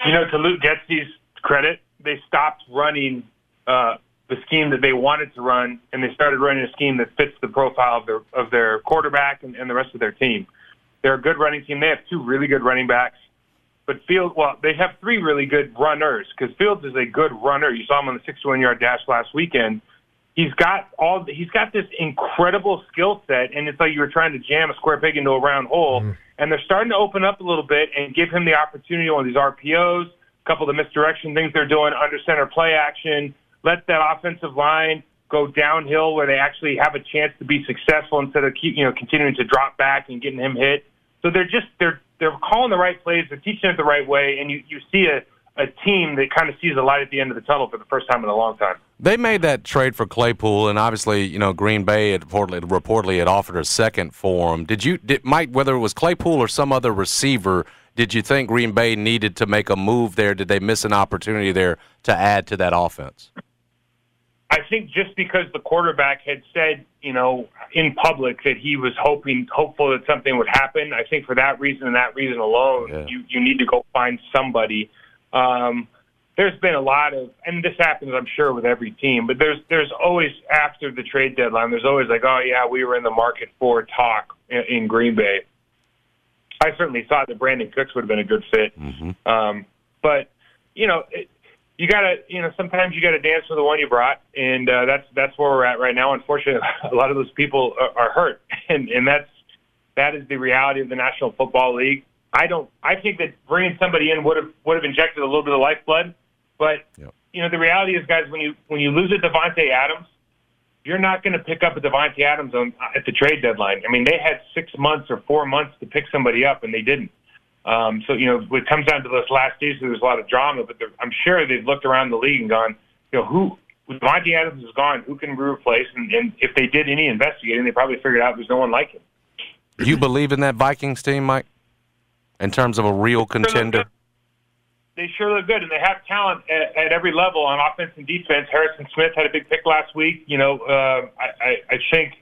You know, to Luke Getsy's credit, they stopped running uh, the scheme that they wanted to run, and they started running a scheme that fits the profile of their of their quarterback and, and the rest of their team. They're a good running team. They have two really good running backs, but Fields, well, they have three really good runners because Fields is a good runner. You saw him on the 61 yard dash last weekend. He's got all. He's got this incredible skill set, and it's like you were trying to jam a square peg into a round hole. Mm-hmm. And they're starting to open up a little bit and give him the opportunity on these RPOs, a couple of the misdirection things they're doing, under center play action. Let that offensive line go downhill where they actually have a chance to be successful instead of keep you know continuing to drop back and getting him hit. So they're just they're they're calling the right plays, they're teaching it the right way, and you you see a a team that kind of sees the light at the end of the tunnel for the first time in a long time. They made that trade for Claypool, and obviously, you know, Green Bay had reportedly, reportedly had offered a second for him. Did you, did Mike, whether it was Claypool or some other receiver, did you think Green Bay needed to make a move there? Did they miss an opportunity there to add to that offense? I think just because the quarterback had said, you know, in public that he was hoping, hopeful that something would happen. I think for that reason and that reason alone, you you need to go find somebody. Um, there's been a lot of, and this happens, I'm sure, with every team. But there's there's always after the trade deadline, there's always like, oh yeah, we were in the market for talk in, in Green Bay. I certainly thought that Brandin Cooks would have been a good fit, um, but you know, it, you gotta, you know, sometimes you gotta dance with the one you brought, and uh, that's that's where we're at right now. Unfortunately, a lot of those people are, are hurt, and and that's that is the reality of the National Football League. I don't. I think that bringing somebody in would have would have injected a little bit of lifeblood, but you know the reality is, guys, when you when you lose a Davante Adams, you're not going to pick up a Davante Adams on, at the trade deadline. I mean, they had six months or four months to pick somebody up, and they didn't. Um, so you know, when it comes down to this last season, there's a lot of drama, but I'm sure they've looked around the league and gone, you know, who Davante Adams is gone, who can we replace? And, and if they did any investigating, they probably figured out there's no one like him. Do you believe in that Vikings team, Mike? In terms of a real contender? they sure look good, and they have talent at, at every level on offense and defense. Harrison Smith had a big pick last week. You know, uh, I, I, I think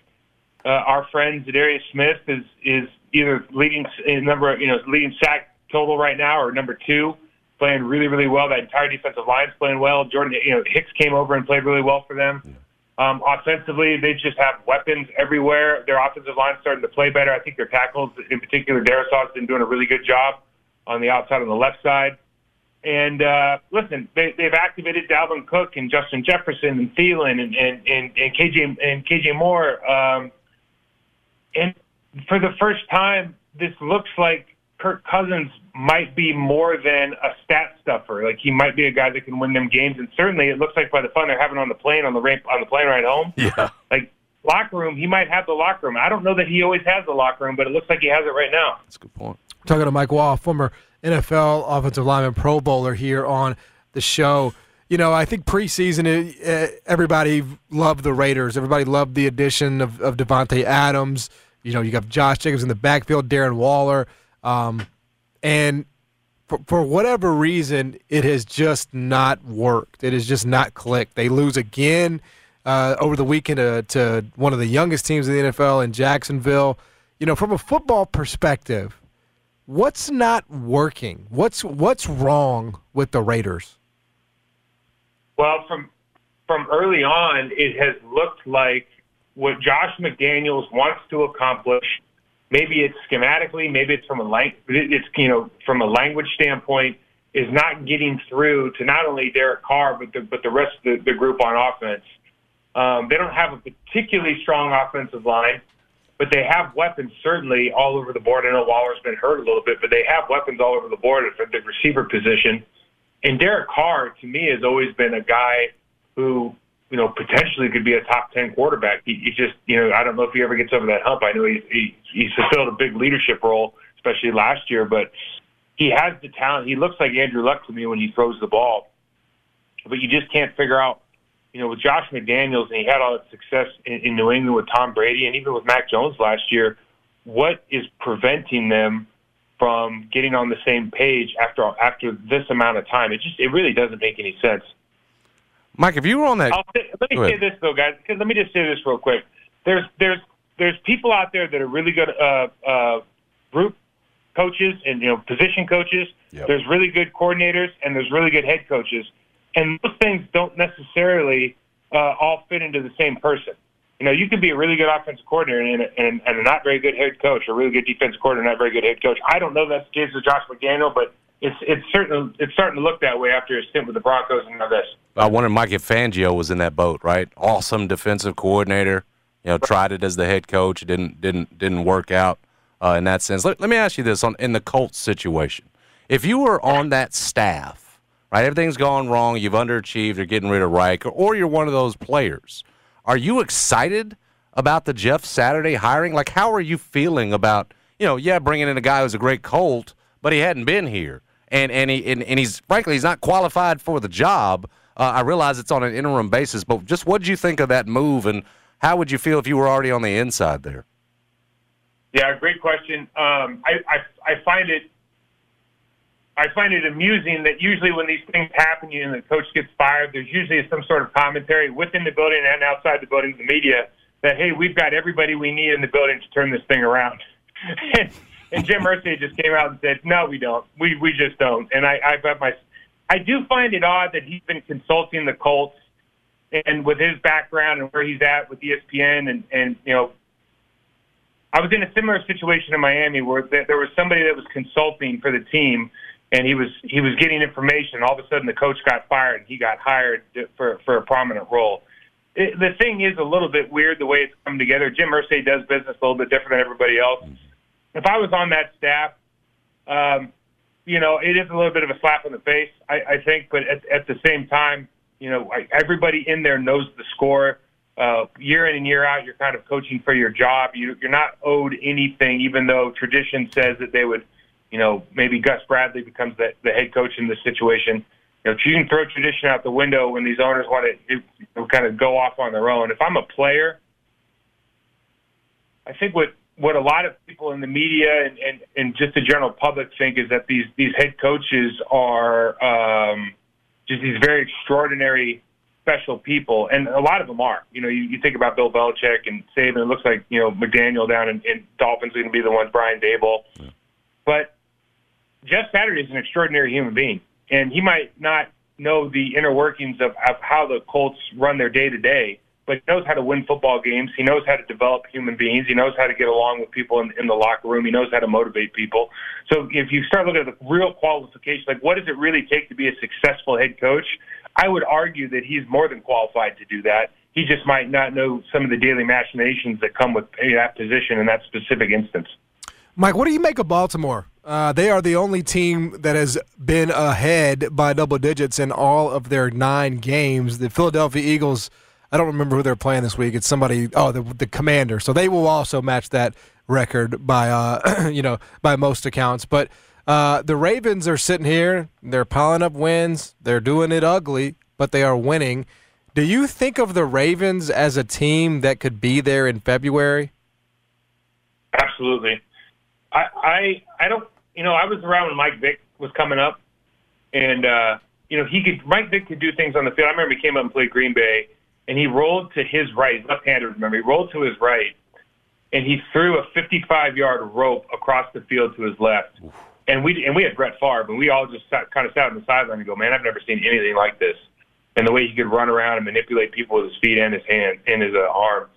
uh, our friend Za'Darius Smith is is either leading in number, you know, leading sack total right now, or number two, playing really really well. That entire defensive line's playing well. Jordan, you know, Hicks came over and played really well for them. Um, offensively, they just have weapons everywhere. Their offensive line's starting to play better. I think their tackles, in particular, Darrisaw, been doing a really good job on the outside on the left side. And uh, listen, they, they've activated Dalvin Cook and Justin Jefferson and Thielen and and, and, and KJ and KJ Moore. Um, and for the first time, this looks like Kirk Cousins might be more than a stat stuffer. Like he might be a guy that can win them games. And certainly, it looks like by the fun they're having on the plane on the ramp, on the plane ride home. Yeah. Like locker room, he might have the locker room. I don't know that he always has the locker room, but it looks like he has it right now. That's a good point. Talking to Mike Wahle, former NFL offensive lineman Pro Bowler here on the show. You know, I think preseason, uh, everybody loved the Raiders. Everybody loved the addition of, of Davante Adams. You know, you got Josh Jacobs in the backfield, Darren Waller. Um, and for, for whatever reason, it has just not worked. It has just not clicked. They lose again uh, over the weekend to, to one of the youngest teams in the NFL in Jacksonville. You know, from a football perspective, what's not working? What's what's wrong with the Raiders? Well, from from early on, it has looked like what Josh McDaniels wants to accomplish. Maybe it's schematically, maybe it's from a lang- it's you know from a language standpoint, is not getting through to not only Derek Carr but the but the rest of the, the group on offense. Um, they don't have a particularly strong offensive line, but they have weapons certainly all over the board. I know Waller's been hurt a little bit, but they have weapons all over the board at the receiver position. And Derek Carr, to me, has always been a guy who, you know, potentially could be a top 10 quarterback. He, he just, you know, I don't know if he ever gets over that hump. I know he, he, he's fulfilled a big leadership role, especially last year, but he has the talent. He looks like Andrew Luck to me when he throws the ball. But you just can't figure out, you know, with Josh McDaniels, and he had all that success in, in New England with Tom Brady and even with Mac Jones last year, what is preventing them from getting on the same page after after this amount of time. It just it really doesn't make any sense. Mike, if you were on that, say, let me say this though, guys. Cause let me just say this real quick. There's there's there's people out there that are really good uh, uh, group coaches and you know position coaches. Yep. There's really good coordinators and there's really good head coaches, and those things don't necessarily uh, all fit into the same person. You know, you can be a really good offensive coordinator and, and, and a not very good head coach, or a really good defensive coordinator, not very good head coach. I don't know if that's the case with Josh McDaniel, but it's it's certain it's starting to look that way after his stint with the Broncos and all this. I wonder if Mike Fangio was in that boat, right? Awesome defensive coordinator. You know, tried it as the head coach. Didn't didn't didn't work out uh, in that sense. Let, let me ask you this: on in the Colts situation, if you were on that staff, right, everything's gone wrong, you've underachieved, you're getting rid of Reich, or, or you're one of those players, are you excited about the Jeff Saturday hiring? Like, how are you feeling about you know, yeah, bringing in a guy who's a great Colt, but he hadn't been here, and and he and, and he's frankly he's not qualified for the job. Uh, I realize it's on an interim basis, but just what did you think of that move, and how would you feel if you were already on the inside there? Yeah, great question. Um, I, I I find it I find it amusing that usually when these things happen you and the coach gets fired, there's usually some sort of commentary within the building and outside the building, the media, that hey, we've got everybody we need in the building to turn this thing around. and, and Jim Irsay just came out and said, no, we don't. We we just don't. And I I bet my I do find it odd that he's been consulting the Colts and with his background and where he's at with ESPN and and you know I was in a similar situation in Miami where there was somebody that was consulting for the team, and he was he was getting information. All of a sudden, the coach got fired, and he got hired for for a prominent role. It, the thing is a little bit weird the way it's come together. Jim Irsay does business a little bit different than everybody else. If I was on that staff, um, you know, it is a little bit of a slap in the face, I, I think. But at, at the same time, you know, everybody in there knows the score uh, year in and year out, you're kind of coaching for your job. You, you're not owed anything, even though tradition says that they would, you know, maybe Gus Bradley becomes the, the head coach in this situation. You know, you can throw tradition out the window when these owners want to you know, kind of go off on their own. If I'm a player, I think what what a lot of people in the media and, and, and just the general public think is that these these head coaches are um, just these very extraordinary special people, and a lot of them are. You know, you, you think about Bill Belichick and Saban. It looks like you know McDaniel down in, in Dolphins going to be the one. Brian Daboll, yeah. but Jeff Saturday is an extraordinary human being, and he might not know the inner workings of, of how the Colts run their day to day, but he knows how to win football games. He knows how to develop human beings. He knows how to get along with people in, in the locker room. He knows how to motivate people. So if you start looking at the real qualifications, like what does it really take to be a successful head coach? I would argue that he's more than qualified to do that. He just might not know some of the daily machinations that come with that position in that specific instance. Mike, what do you make of Baltimore? Uh, they are the only team that has been ahead by double digits in all of their nine games. The Philadelphia Eagles, I don't remember who they're playing this week. It's somebody, oh, the, the Commander. So they will also match that record by, uh, you know, by most accounts. But Uh, the Ravens are sitting here. They're piling up wins. They're doing it ugly, but they are winning. Do you think of the Ravens as a team that could be there in February? Absolutely. I, I I don't you know I was around when Mike Vick was coming up, and uh, you know he could Mike Vick could do things on the field. I remember he came up and played Green Bay, and he rolled to his right, left-handed. Remember he rolled to his right, and he threw a 55-yard rope across the field to his left. And we and we had Brett Favre, and we all just sat, kind of sat on the sideline and go, "Man, I've never seen anything like this." And the way he could run around and manipulate people with his feet and his hand and his uh, arm.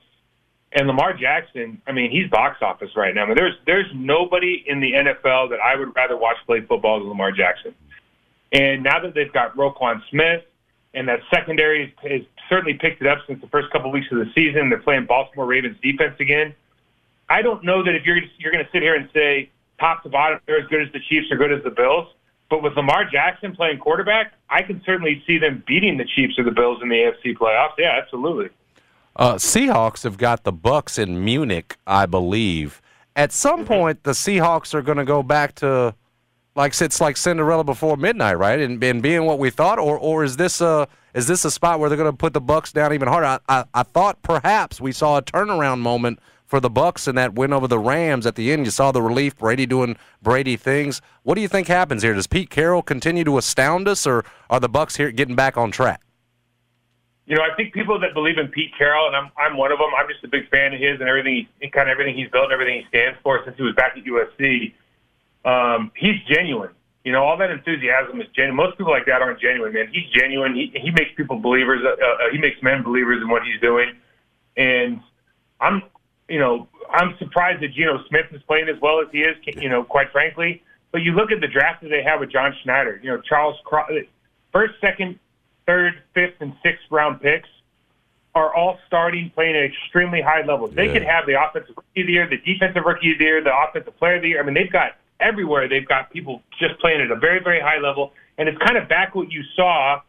And Lamar Jackson, I mean, he's box office right now. I mean, there's there's nobody in the NFL that I would rather watch play football than Lamar Jackson. And now that they've got Roquan Smith and that secondary has, certainly picked it up since the first couple of weeks of the season, they're playing Baltimore Ravens defense again. I don't know that if you're you're going to sit here and say top to bottom they're as good as the Chiefs or good as the Bills, but with Lamar Jackson playing quarterback, I can certainly see them beating the Chiefs or the Bills in the AFC playoffs. Yeah, absolutely. Uh, Seahawks have got the Bucks in Munich, I believe. At some point, the Seahawks are going to go back to like it's like Cinderella before midnight, right? And, and being what we thought, or or is this a is this a spot where they're going to put the Bucks down even harder? I, I, I thought perhaps we saw a turnaround moment for the Bucks in that win over the Rams at the end. You saw the relief, Brady doing Brady things. What do you think happens here? Does Pete Carroll continue to astound us, or are the Bucks here getting back on track? You know, I think people that believe in Pete Carroll, and I'm I'm one of them. I'm just a big fan of his and everything, he, kind of everything he's built, and everything he stands for since he was back at USC. Um, he's genuine. You know, all that enthusiasm is genuine. Most people like that aren't genuine, man. He's genuine. He he makes people believers. Uh, uh, he makes men believers in what he's doing, and I'm, you know, I'm surprised that Geno Smith is playing as well as he is. You know, quite frankly. But you look at the draft that they have with John Schneider. You know, Charles Cro- first, second, third, fifth, and sixth round picks are all starting playing at extremely high levels. They Yeah. could have the offensive rookie of the year, the defensive rookie of the year, the offensive player of the year. I mean, they've got everywhere. They've got people just playing at a very, very high level, and it's kind of back what you saw,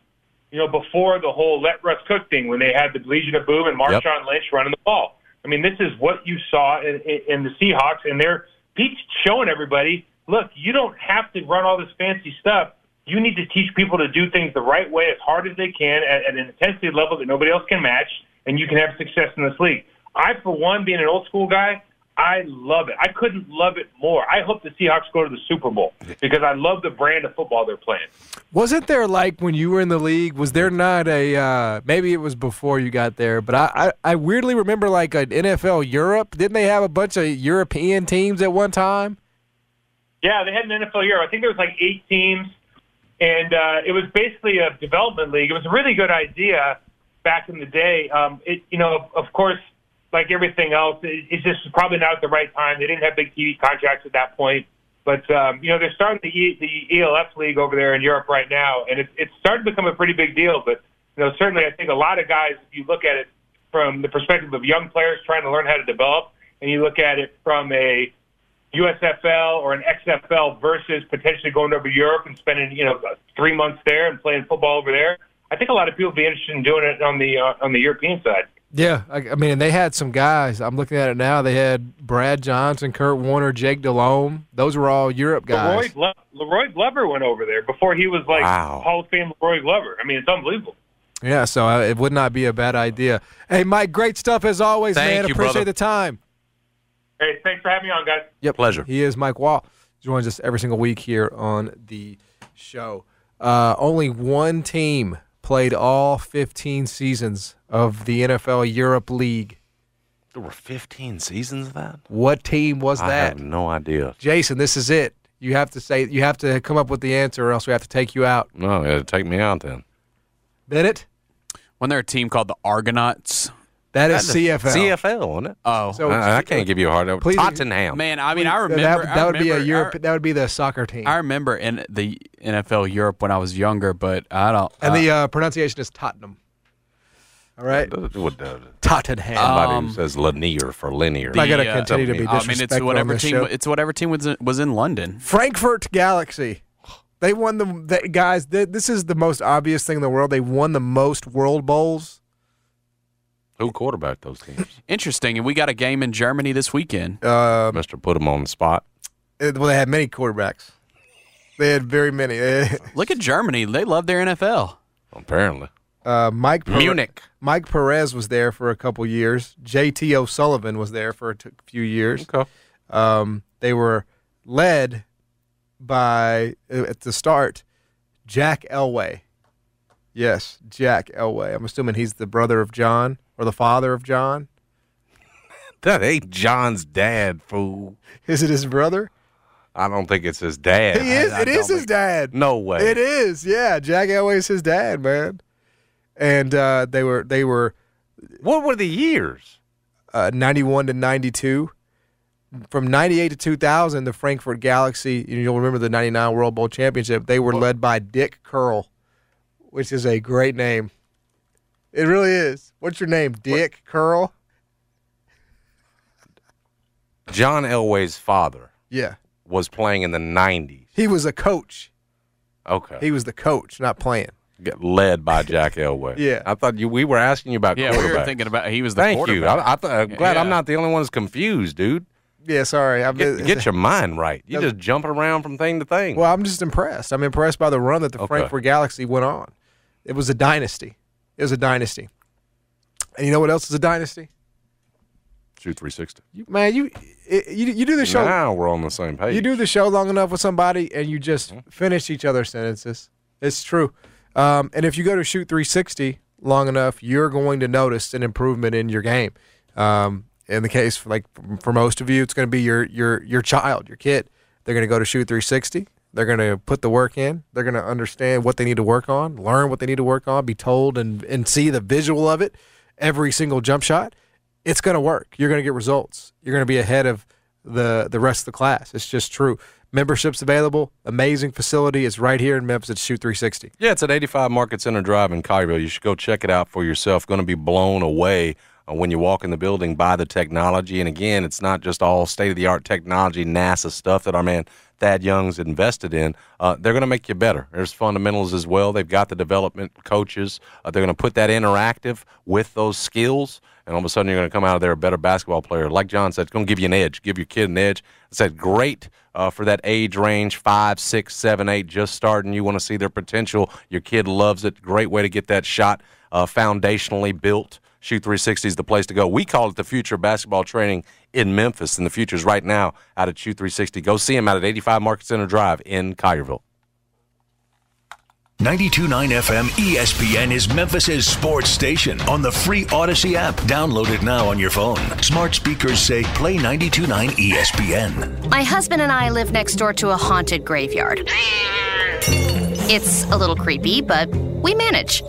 you know, before the whole let Russ cook thing when they had the Legion of Boom and Marshawn Lynch running the ball. I mean, this is what you saw in, in, in the Seahawks, and they're Pete's showing everybody, look, you don't have to run all this fancy stuff. You need to teach people to do things the right way as hard as they can at, at an intensity level that nobody else can match, and you can have success in this league. I, for one, being an old school guy, I love it. I couldn't love it more. I hope the Seahawks go to the Super Bowl because I love the brand of football they're playing. Wasn't there like when you were in the league? Was there not a uh, maybe it was before you got there? But I, I I weirdly remember like an NFL Europe. Didn't they have a bunch of European teams at one time? Yeah, they had an NFL Europe. I think there was like eight teams, and uh, it was basically a development league. It was a really good idea back in the day. Um, it, you know, of course, like everything else, it, it's just probably not at the right time. They didn't have big TV contracts at that point. But um, you know, they're starting the, e, the ELF league over there in Europe right now, and it's it's starting to become a pretty big deal. But you know, certainly, I think a lot of guys, if you look at it from the perspective of young players trying to learn how to develop, and you look at it from a USFL or an XFL versus potentially going over to Europe and spending you know three months there and playing football over there. I think a lot of people would be interested in doing it on the uh, on the European side. Yeah, I, I mean, they had some guys. I'm looking at it now. They had Brad Johnson, Kurt Warner, Jake Delhomme. Those were all Europe guys. Glo- La'Roi Glover went over there before he was like Wow. Hall of Fame La'Roi Glover. I mean, it's unbelievable. Yeah, so uh, it would not be a bad idea. Hey, Mike, great stuff as always, Thank man. you, Appreciate brother. the time. Hey, thanks for having me on, guys. Yep. Pleasure. He is Mike Wahle. Joins us every single week here on the show. Uh, only one team played all 15 seasons of the NFL Europe League. There were 15 seasons of that? What team was I that? I have no idea. Jason, this is it. You have to say you have to come up with the answer, or else we have to take you out. No, it'd take me out then. Bennett, Wasn't there a team called the Argonauts? That is CFL. CFL, wasn't it? Oh, So- I, I can't give you a hard time. Please- Tottenham. man. I mean, I remember. that, I would be a Europe. I, that would be the soccer team, I remember in the NFL Europe when I was younger, but I don't. and uh, the uh, pronunciation is Tottenham. All right, What the- Tottenham. Somebody Um, who says linear for linear. I gotta the, uh, continue to be I mean, it's disrespectful whatever this team. show. It's whatever team was in, was in London. Frankfurt Galaxy. They won the, the guys. th this is the most obvious thing in the world. They won the most World Bowls. Who quarterbacked those teams? Interesting, and we got a game in Germany this weekend. Uh, Mister put them on the spot. well, they had many quarterbacks. They had very many. Look at Germany. They love their NFL. Apparently. Uh, Mike Pere- Munich. Mike Perez was there for a couple years. J.T. O'Sullivan was there for a t- few years. Okay. Um, they were led by uh, at the start Jack Elway. Yes, Jack Elway. I'm assuming he's the brother of John or the father of John. That ain't John's dad, fool. Is it his brother? I don't think it's his dad. He is. It is his dad. No way. It is. Yeah, Jack Elway is his dad, man. And uh, they were they were. What were the years? Uh, 91 to 92. From 98 to 2000, the Frankfurt Galaxy, you'll remember the 99 World Bowl Championship, they were led by Dick Curl, which is a great name. It really is. What's your name? Dick Curl? John Elway's father Yeah. was playing in the 90s. He was a coach. Okay. He was the coach, not playing. Get led by Jack Elway. Yeah. I thought you. We were asking you about. Yeah, we were thinking about he was the Thank you. I, I th- I'm glad I'm not the only one that's confused, dude. Yeah, sorry. I'm, Get, get your mind right. You No. just jumping around from thing to thing. Well, I'm just impressed. I'm impressed by the run that the Okay. Frankfurt Galaxy went on. It was a dynasty. Was a dynasty. And you know what else is a dynasty? Shoot 360. You, man, you, you you do the show. Now we're on the same page. You do the show long enough with somebody, and you just Mm-hmm. finish each other's sentences. It's true. Um, and if you go to shoot 360 long enough, you're going to notice an improvement in your game. Um, in the case for like for most of you, it's going to be your your your child, your kid. They're going to go to shoot 360. They're going to put the work in. They're going to understand what they need to work on, learn what they need to work on, be told and and see the visual of it every single jump shot. It's going to work. You're going to get results. You're going to be ahead of the the rest of the class. It's just true. Memberships available. Amazing facility. It's right here in Memphis at Shoot 360. Yeah, it's at 85 Market Center Drive in Collierville. You should go check it out for yourself. Going to be blown away uh, when you walk in the building by the technology. And again, it's not just all state of the art technology, NASA stuff that our man Thad Young's invested in. Uh, they're going to make you better. There's fundamentals as well. They've got the development coaches. Uh, they're going to put that interactive with those skills. And all of a sudden, you're going to come out of there a better basketball player. Like John said, it's going to give you an edge, give your kid an edge. I said, great uh, for that age range, five, six, seven, eight, just starting. You want to see their potential. Your kid loves it. Great way to get that shot uh, foundationally built. Shoot 360 is the place to go. We call it the future basketball training in Memphis, and the future is right now out at Shoot 360. Go see him out at 85 Market Center Drive in Collierville. 92.9 FM ESPN is Memphis's sports station on the free Odyssey app. Download it now on your phone. Smart speakers say play 92.9 ESPN. My husband and I live next door to a haunted graveyard. It's a little creepy, but we manage.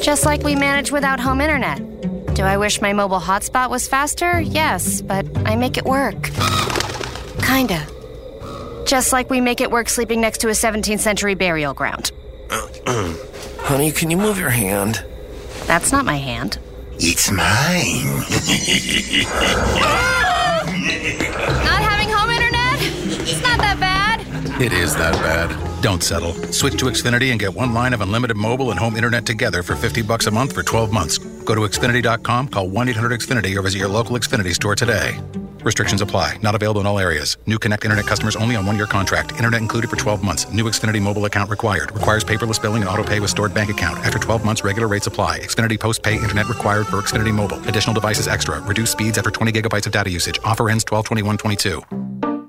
Just like we manage without home internet. Do I wish my mobile hotspot was faster? Yes, but I make it work. Kinda. Just like we make it work sleeping next to a 17th century burial ground. Honey, can you move your hand? That's not my hand. It's mine. Not It is that bad. Don't settle. Switch to Xfinity and get one line of unlimited mobile and home internet together for 50 bucks a month for 12 months. Go to Xfinity.com, call 1 800 Xfinity, or visit your local Xfinity store today. Restrictions apply. Not available in all areas. New Connect Internet customers only on one year contract. Internet included for 12 months. New Xfinity mobile account required. Requires paperless billing and auto pay with stored bank account. After 12 months, regular rates apply. Xfinity post pay internet required for Xfinity mobile. Additional devices extra. Reduced speeds after 20 gigabytes of data usage. Offer ends 12 21 22.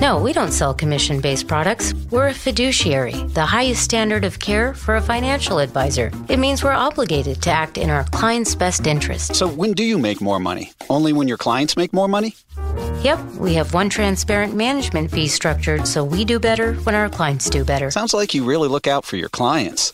No, we don't sell commission based products. We're a fiduciary, the highest standard of care for a financial advisor. It means we're obligated to act in our clients' best interest. So when do you make more money? Only when your clients make more money? Yep, we have one transparent management fee structured so we do better when our clients do better. Sounds like you really look out for your clients.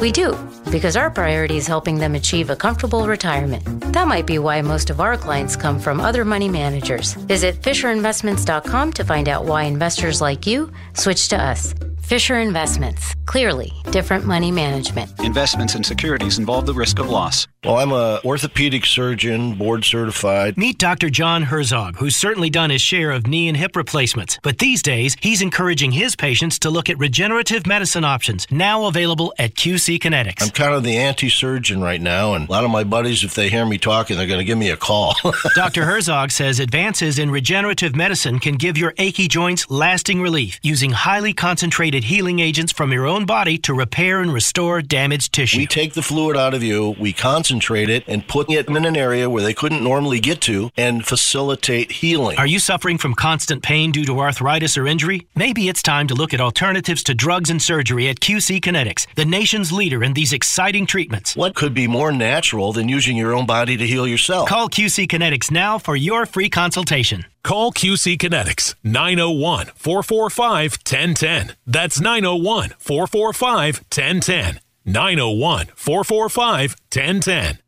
We do, because our priority is helping them achieve a comfortable retirement. That might be why most of our clients come from other money managers. Visit FisherInvestments.com to find out why investors like you switch to us. Fisher Investments. Clearly, different money management. Investments and securities involve the risk of loss. Well, I'm a orthopedic surgeon, board certified. Meet Dr. John Herzog, who's certainly done his share of knee and hip replacements. But these days, he's encouraging his patients to look at regenerative medicine options, now available at QC Kinetics. I'm kind of the anti-surgeon right now, and a lot of my buddies, if they hear me talking, they're going to give me a call. Dr. Herzog says advances in regenerative medicine can give your achy joints lasting relief using highly concentrated healing agents from your own body to repair and restore damaged tissue. we take the fluid out of you, we concentrate it, and put it in an area where they couldn't normally get to, and facilitate healing. Are you suffering from constant pain due to arthritis or injury? Maybe it's time to look at alternatives to drugs and surgery at QC Kinetics, the nation's leader in these exciting treatments. What could be more natural than using your own body to heal yourself? Call QC Kinetics now for your free consultation. Call QC Kinetics 901 445 1010. That's 901 445 1010. 901 445 1010.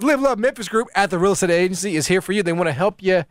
Live Love Memphis Group at the Real Estate Agency is here for you. They want to help you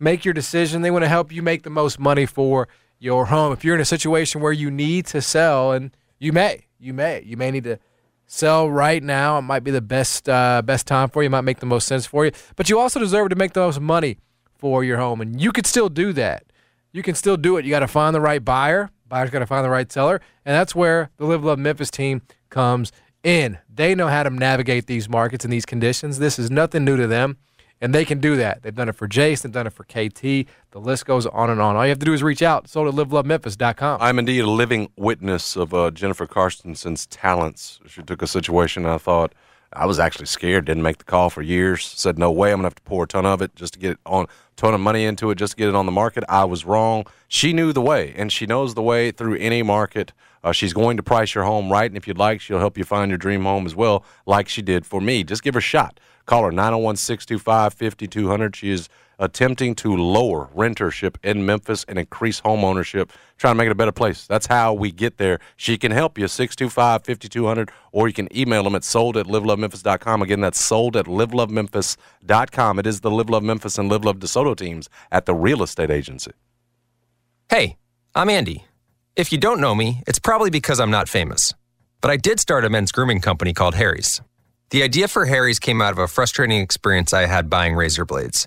make your decision. They want to help you make the most money for your home. If you're in a situation where you need to sell, and you may, you may, you may need to sell right now. It might be the best uh, best time for you. It might make the most sense for you. But you also deserve to make the most money for your home, and you could still do that. You can still do it. You got to find the right buyer. Buyer's got to find the right seller, and that's where the Live Love Memphis team comes in. They know how to navigate these markets and these conditions. This is nothing new to them, and they can do that. They've done it for Jace, they've done it for KT. The list goes on and on. All you have to do is reach out. So to livelovememphis.com. I'm indeed a living witness of uh, Jennifer Carstenson's talents. She took a situation I thought I was actually scared, didn't make the call for years, said, no way, I'm going to have to pour a ton of it just to get it on, ton of money into it just to get it on the market. I was wrong. She knew the way, and she knows the way through any market. Uh, she's going to price your home right, and if you'd like, she'll help you find your dream home as well, like she did for me. Just give her a shot. Call her 901 625 5200. She is attempting to lower rentership in Memphis and increase homeownership, trying to make it a better place. That's how we get there. She can help you, 625 5200, or you can email them at sold at livelovememphis.com. Again, that's sold at livelovememphis.com. It is the Live Love Memphis and Live Love DeSoto teams at the real estate agency. Hey, I'm Andy. If you don't know me, it's probably because I'm not famous. But I did start a men's grooming company called Harry's. The idea for Harry's came out of a frustrating experience I had buying razor blades.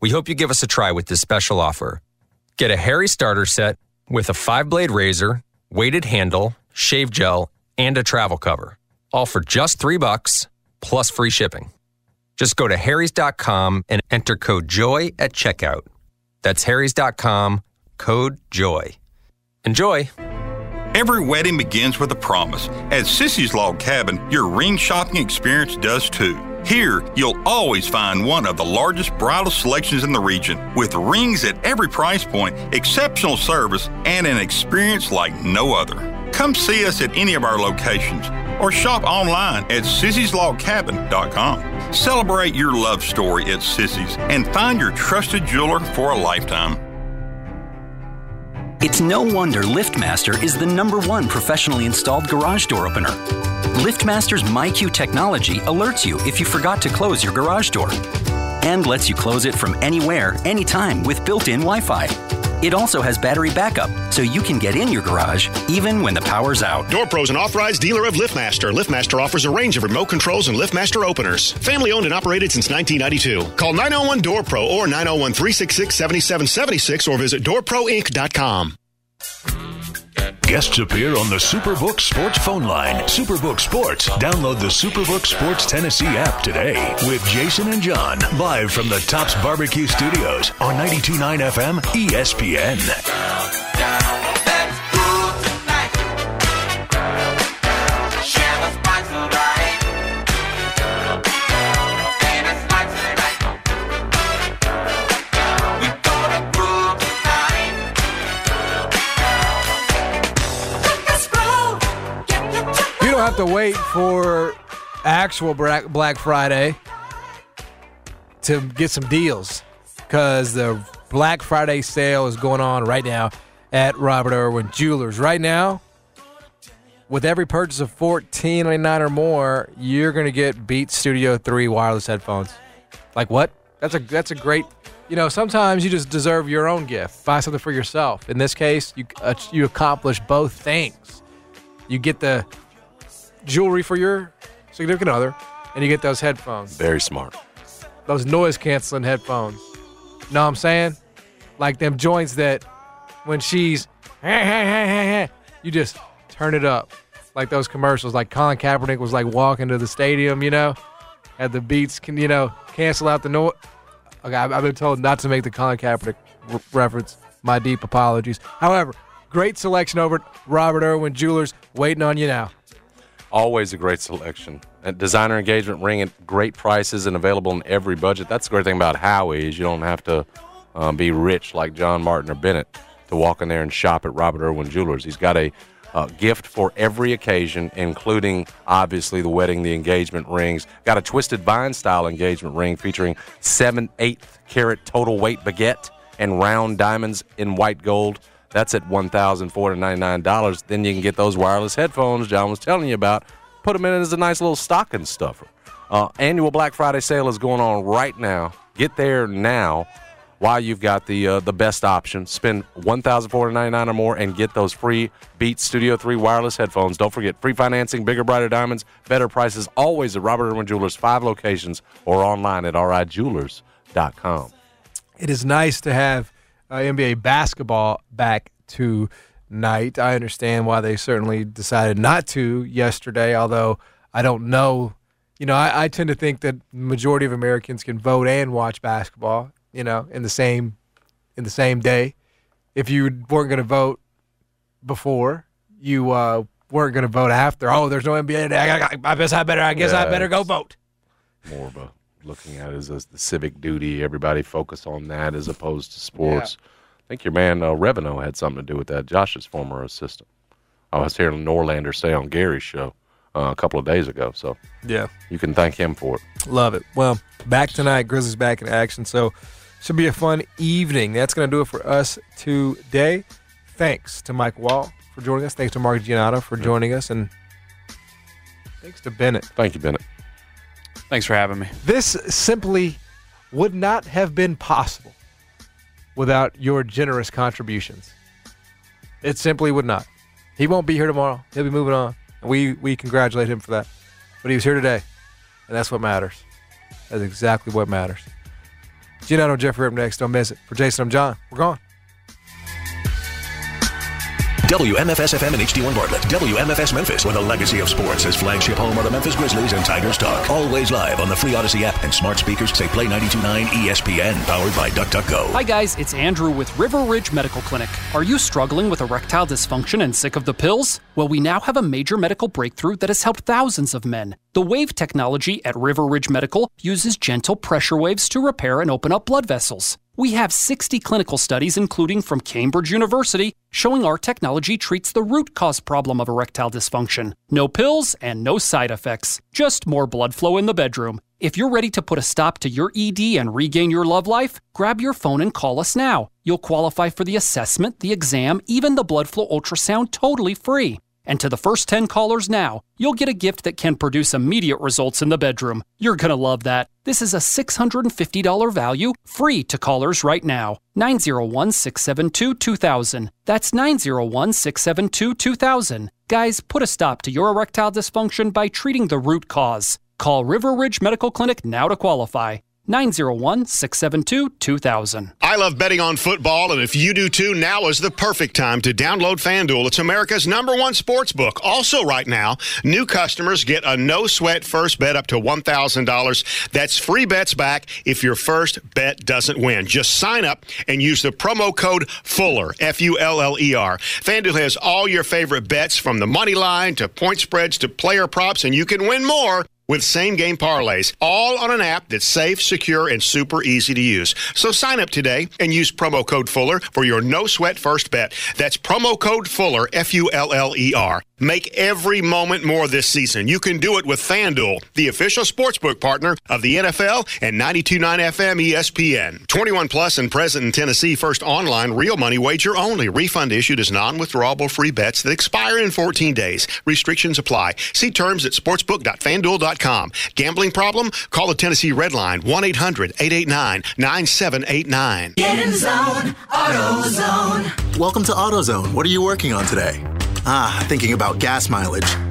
we hope you give us a try with this special offer. Get a Harry starter set with a five blade razor, weighted handle, shave gel, and a travel cover, all for just three bucks plus free shipping. Just go to harrys.com and enter code JOY at checkout. That's harrys.com, code JOY. Enjoy! Every wedding begins with a promise. At Sissy's Log Cabin, your ring shopping experience does too. Here, you'll always find one of the largest bridal selections in the region, with rings at every price point, exceptional service, and an experience like no other. Come see us at any of our locations or shop online at sissyslogcabin.com. Celebrate your love story at Sissy's and find your trusted jeweler for a lifetime. It's no wonder LiftMaster is the number one professionally installed garage door opener. LiftMaster's MyQ technology alerts you if you forgot to close your garage door and lets you close it from anywhere, anytime with built in Wi Fi. It also has battery backup, so you can get in your garage even when the power's out. DoorPro is an authorized dealer of LiftMaster. LiftMaster offers a range of remote controls and LiftMaster openers. Family owned and operated since 1992. Call 901 DoorPro or 901 366 7776 or visit doorproinc.com. Guests appear on the Superbook Sports phone line. Superbook Sports. Download the Superbook Sports Tennessee app today with Jason and John live from the Tops Barbecue Studios on 92.9 FM ESPN. Have to wait for actual Black Friday to get some deals because the Black Friday sale is going on right now at Robert Irwin Jewelers. Right now, with every purchase of fourteen ninety nine or more, you're going to get Beats Studio 3 wireless headphones. Like what? That's a that's a great. You know, sometimes you just deserve your own gift. Buy something for yourself. In this case, you uh, you accomplish both things. You get the jewelry for your significant other, and you get those headphones. Very smart. Those noise canceling headphones. Know what I'm saying? Like them joints that when she's you just turn it up. Like those commercials, like Colin Kaepernick was like walking to the stadium, you know, had the beats can you know cancel out the noise. Okay, I've been told not to make the Colin Kaepernick re- reference. My deep apologies. However, great selection over at Robert Irwin Jewelers, waiting on you now. Always a great selection. Designer engagement ring at great prices and available in every budget. That's the great thing about Howie is you don't have to um, be rich like John Martin or Bennett to walk in there and shop at Robert Irwin Jewelers. He's got a uh, gift for every occasion, including obviously the wedding, the engagement rings. Got a twisted vine style engagement ring featuring seven eighth carat total weight baguette and round diamonds in white gold. That's at $1,499. Then you can get those wireless headphones John was telling you about. Put them in as a nice little stocking stuffer. Uh, annual Black Friday sale is going on right now. Get there now while you've got the uh, the best option. Spend $1,499 or more and get those free Beats Studio 3 wireless headphones. Don't forget free financing, bigger, brighter diamonds, better prices always at Robert Irwin Jewelers, five locations or online at rijewelers.com. It is nice to have uh, NBA basketball back tonight. I understand why they certainly decided not to yesterday, although I don't know. You know, I, I tend to think that majority of Americans can vote and watch basketball. You know, in the same in the same day. If you weren't going to vote before, you uh, weren't going to vote after. Oh, there's no NBA today. I, I, I guess I better. I guess I better go vote. More of a looking at it as, as the civic duty. Everybody focus on that as opposed to sports. I think your man uh, Revino had something to do with that. Josh's former assistant. I was hearing Norlander say on Gary's show uh, a couple of days ago. So Yeah. you can thank him for it. Love it. Well, back tonight. Grizzlies back in action. So should be a fun evening. That's going to do it for us today. Thanks to Mike Wahle for joining us. Thanks to Mark Giannotto for joining us, and thanks to Bennett. Thank you, Bennett. Thanks for having me. This simply would not have been possible without your generous contributions. It simply would not. He won't be here tomorrow. He'll be moving on. We we congratulate him for that. But he was here today, and that's what matters. That's exactly what matters. Giannotto and Jeffrey up next. Don't miss it. For Jason, I'm John. We're gone. WMFS FM and HD1 Bartlett. WMFS Memphis, where the legacy of sports is flagship home of the Memphis Grizzlies and Tigers talk. Always live on the free Odyssey app and smart speakers say Play 929 ESPN, powered by DuckDuckGo. Hi, guys, it's Andrew with River Ridge Medical Clinic. Are you struggling with erectile dysfunction and sick of the pills? Well, we now have a major medical breakthrough that has helped thousands of men. The wave technology at River Ridge Medical uses gentle pressure waves to repair and open up blood vessels. We have 60 clinical studies, including from Cambridge University, showing our technology treats the root cause problem of erectile dysfunction. No pills and no side effects, just more blood flow in the bedroom. If you're ready to put a stop to your ED and regain your love life, grab your phone and call us now. You'll qualify for the assessment, the exam, even the blood flow ultrasound totally free. And to the first 10 callers now, you'll get a gift that can produce immediate results in the bedroom. You're going to love that. This is a $650 value, free to callers right now. 901 672 2000. That's 901 672 2000. Guys, put a stop to your erectile dysfunction by treating the root cause. Call River Ridge Medical Clinic now to qualify. 901 672 2000. I love betting on football, and if you do too, now is the perfect time to download FanDuel. It's America's number one sports book. Also, right now, new customers get a no sweat first bet up to $1,000. That's free bets back if your first bet doesn't win. Just sign up and use the promo code FULLER, F U L L E R. FanDuel has all your favorite bets from the money line to point spreads to player props, and you can win more with same game parlays, all on an app that's safe, secure, and super easy to use. So sign up today and use promo code Fuller for your no sweat first bet. That's promo code Fuller, F U L L E R. Make every moment more this season. You can do it with FanDuel, the official sportsbook partner of the NFL and 92.9 FM ESPN. 21 plus and present in Tennessee. First online real money wager only. Refund issued as non-withdrawable free bets that expire in 14 days. Restrictions apply. See terms at sportsbook.fanduel.com. Gambling problem? Call the Tennessee Red Line 1-800-889-9789. Get in zone, AutoZone. Welcome to AutoZone. What are you working on today? Ah, thinking about gas mileage.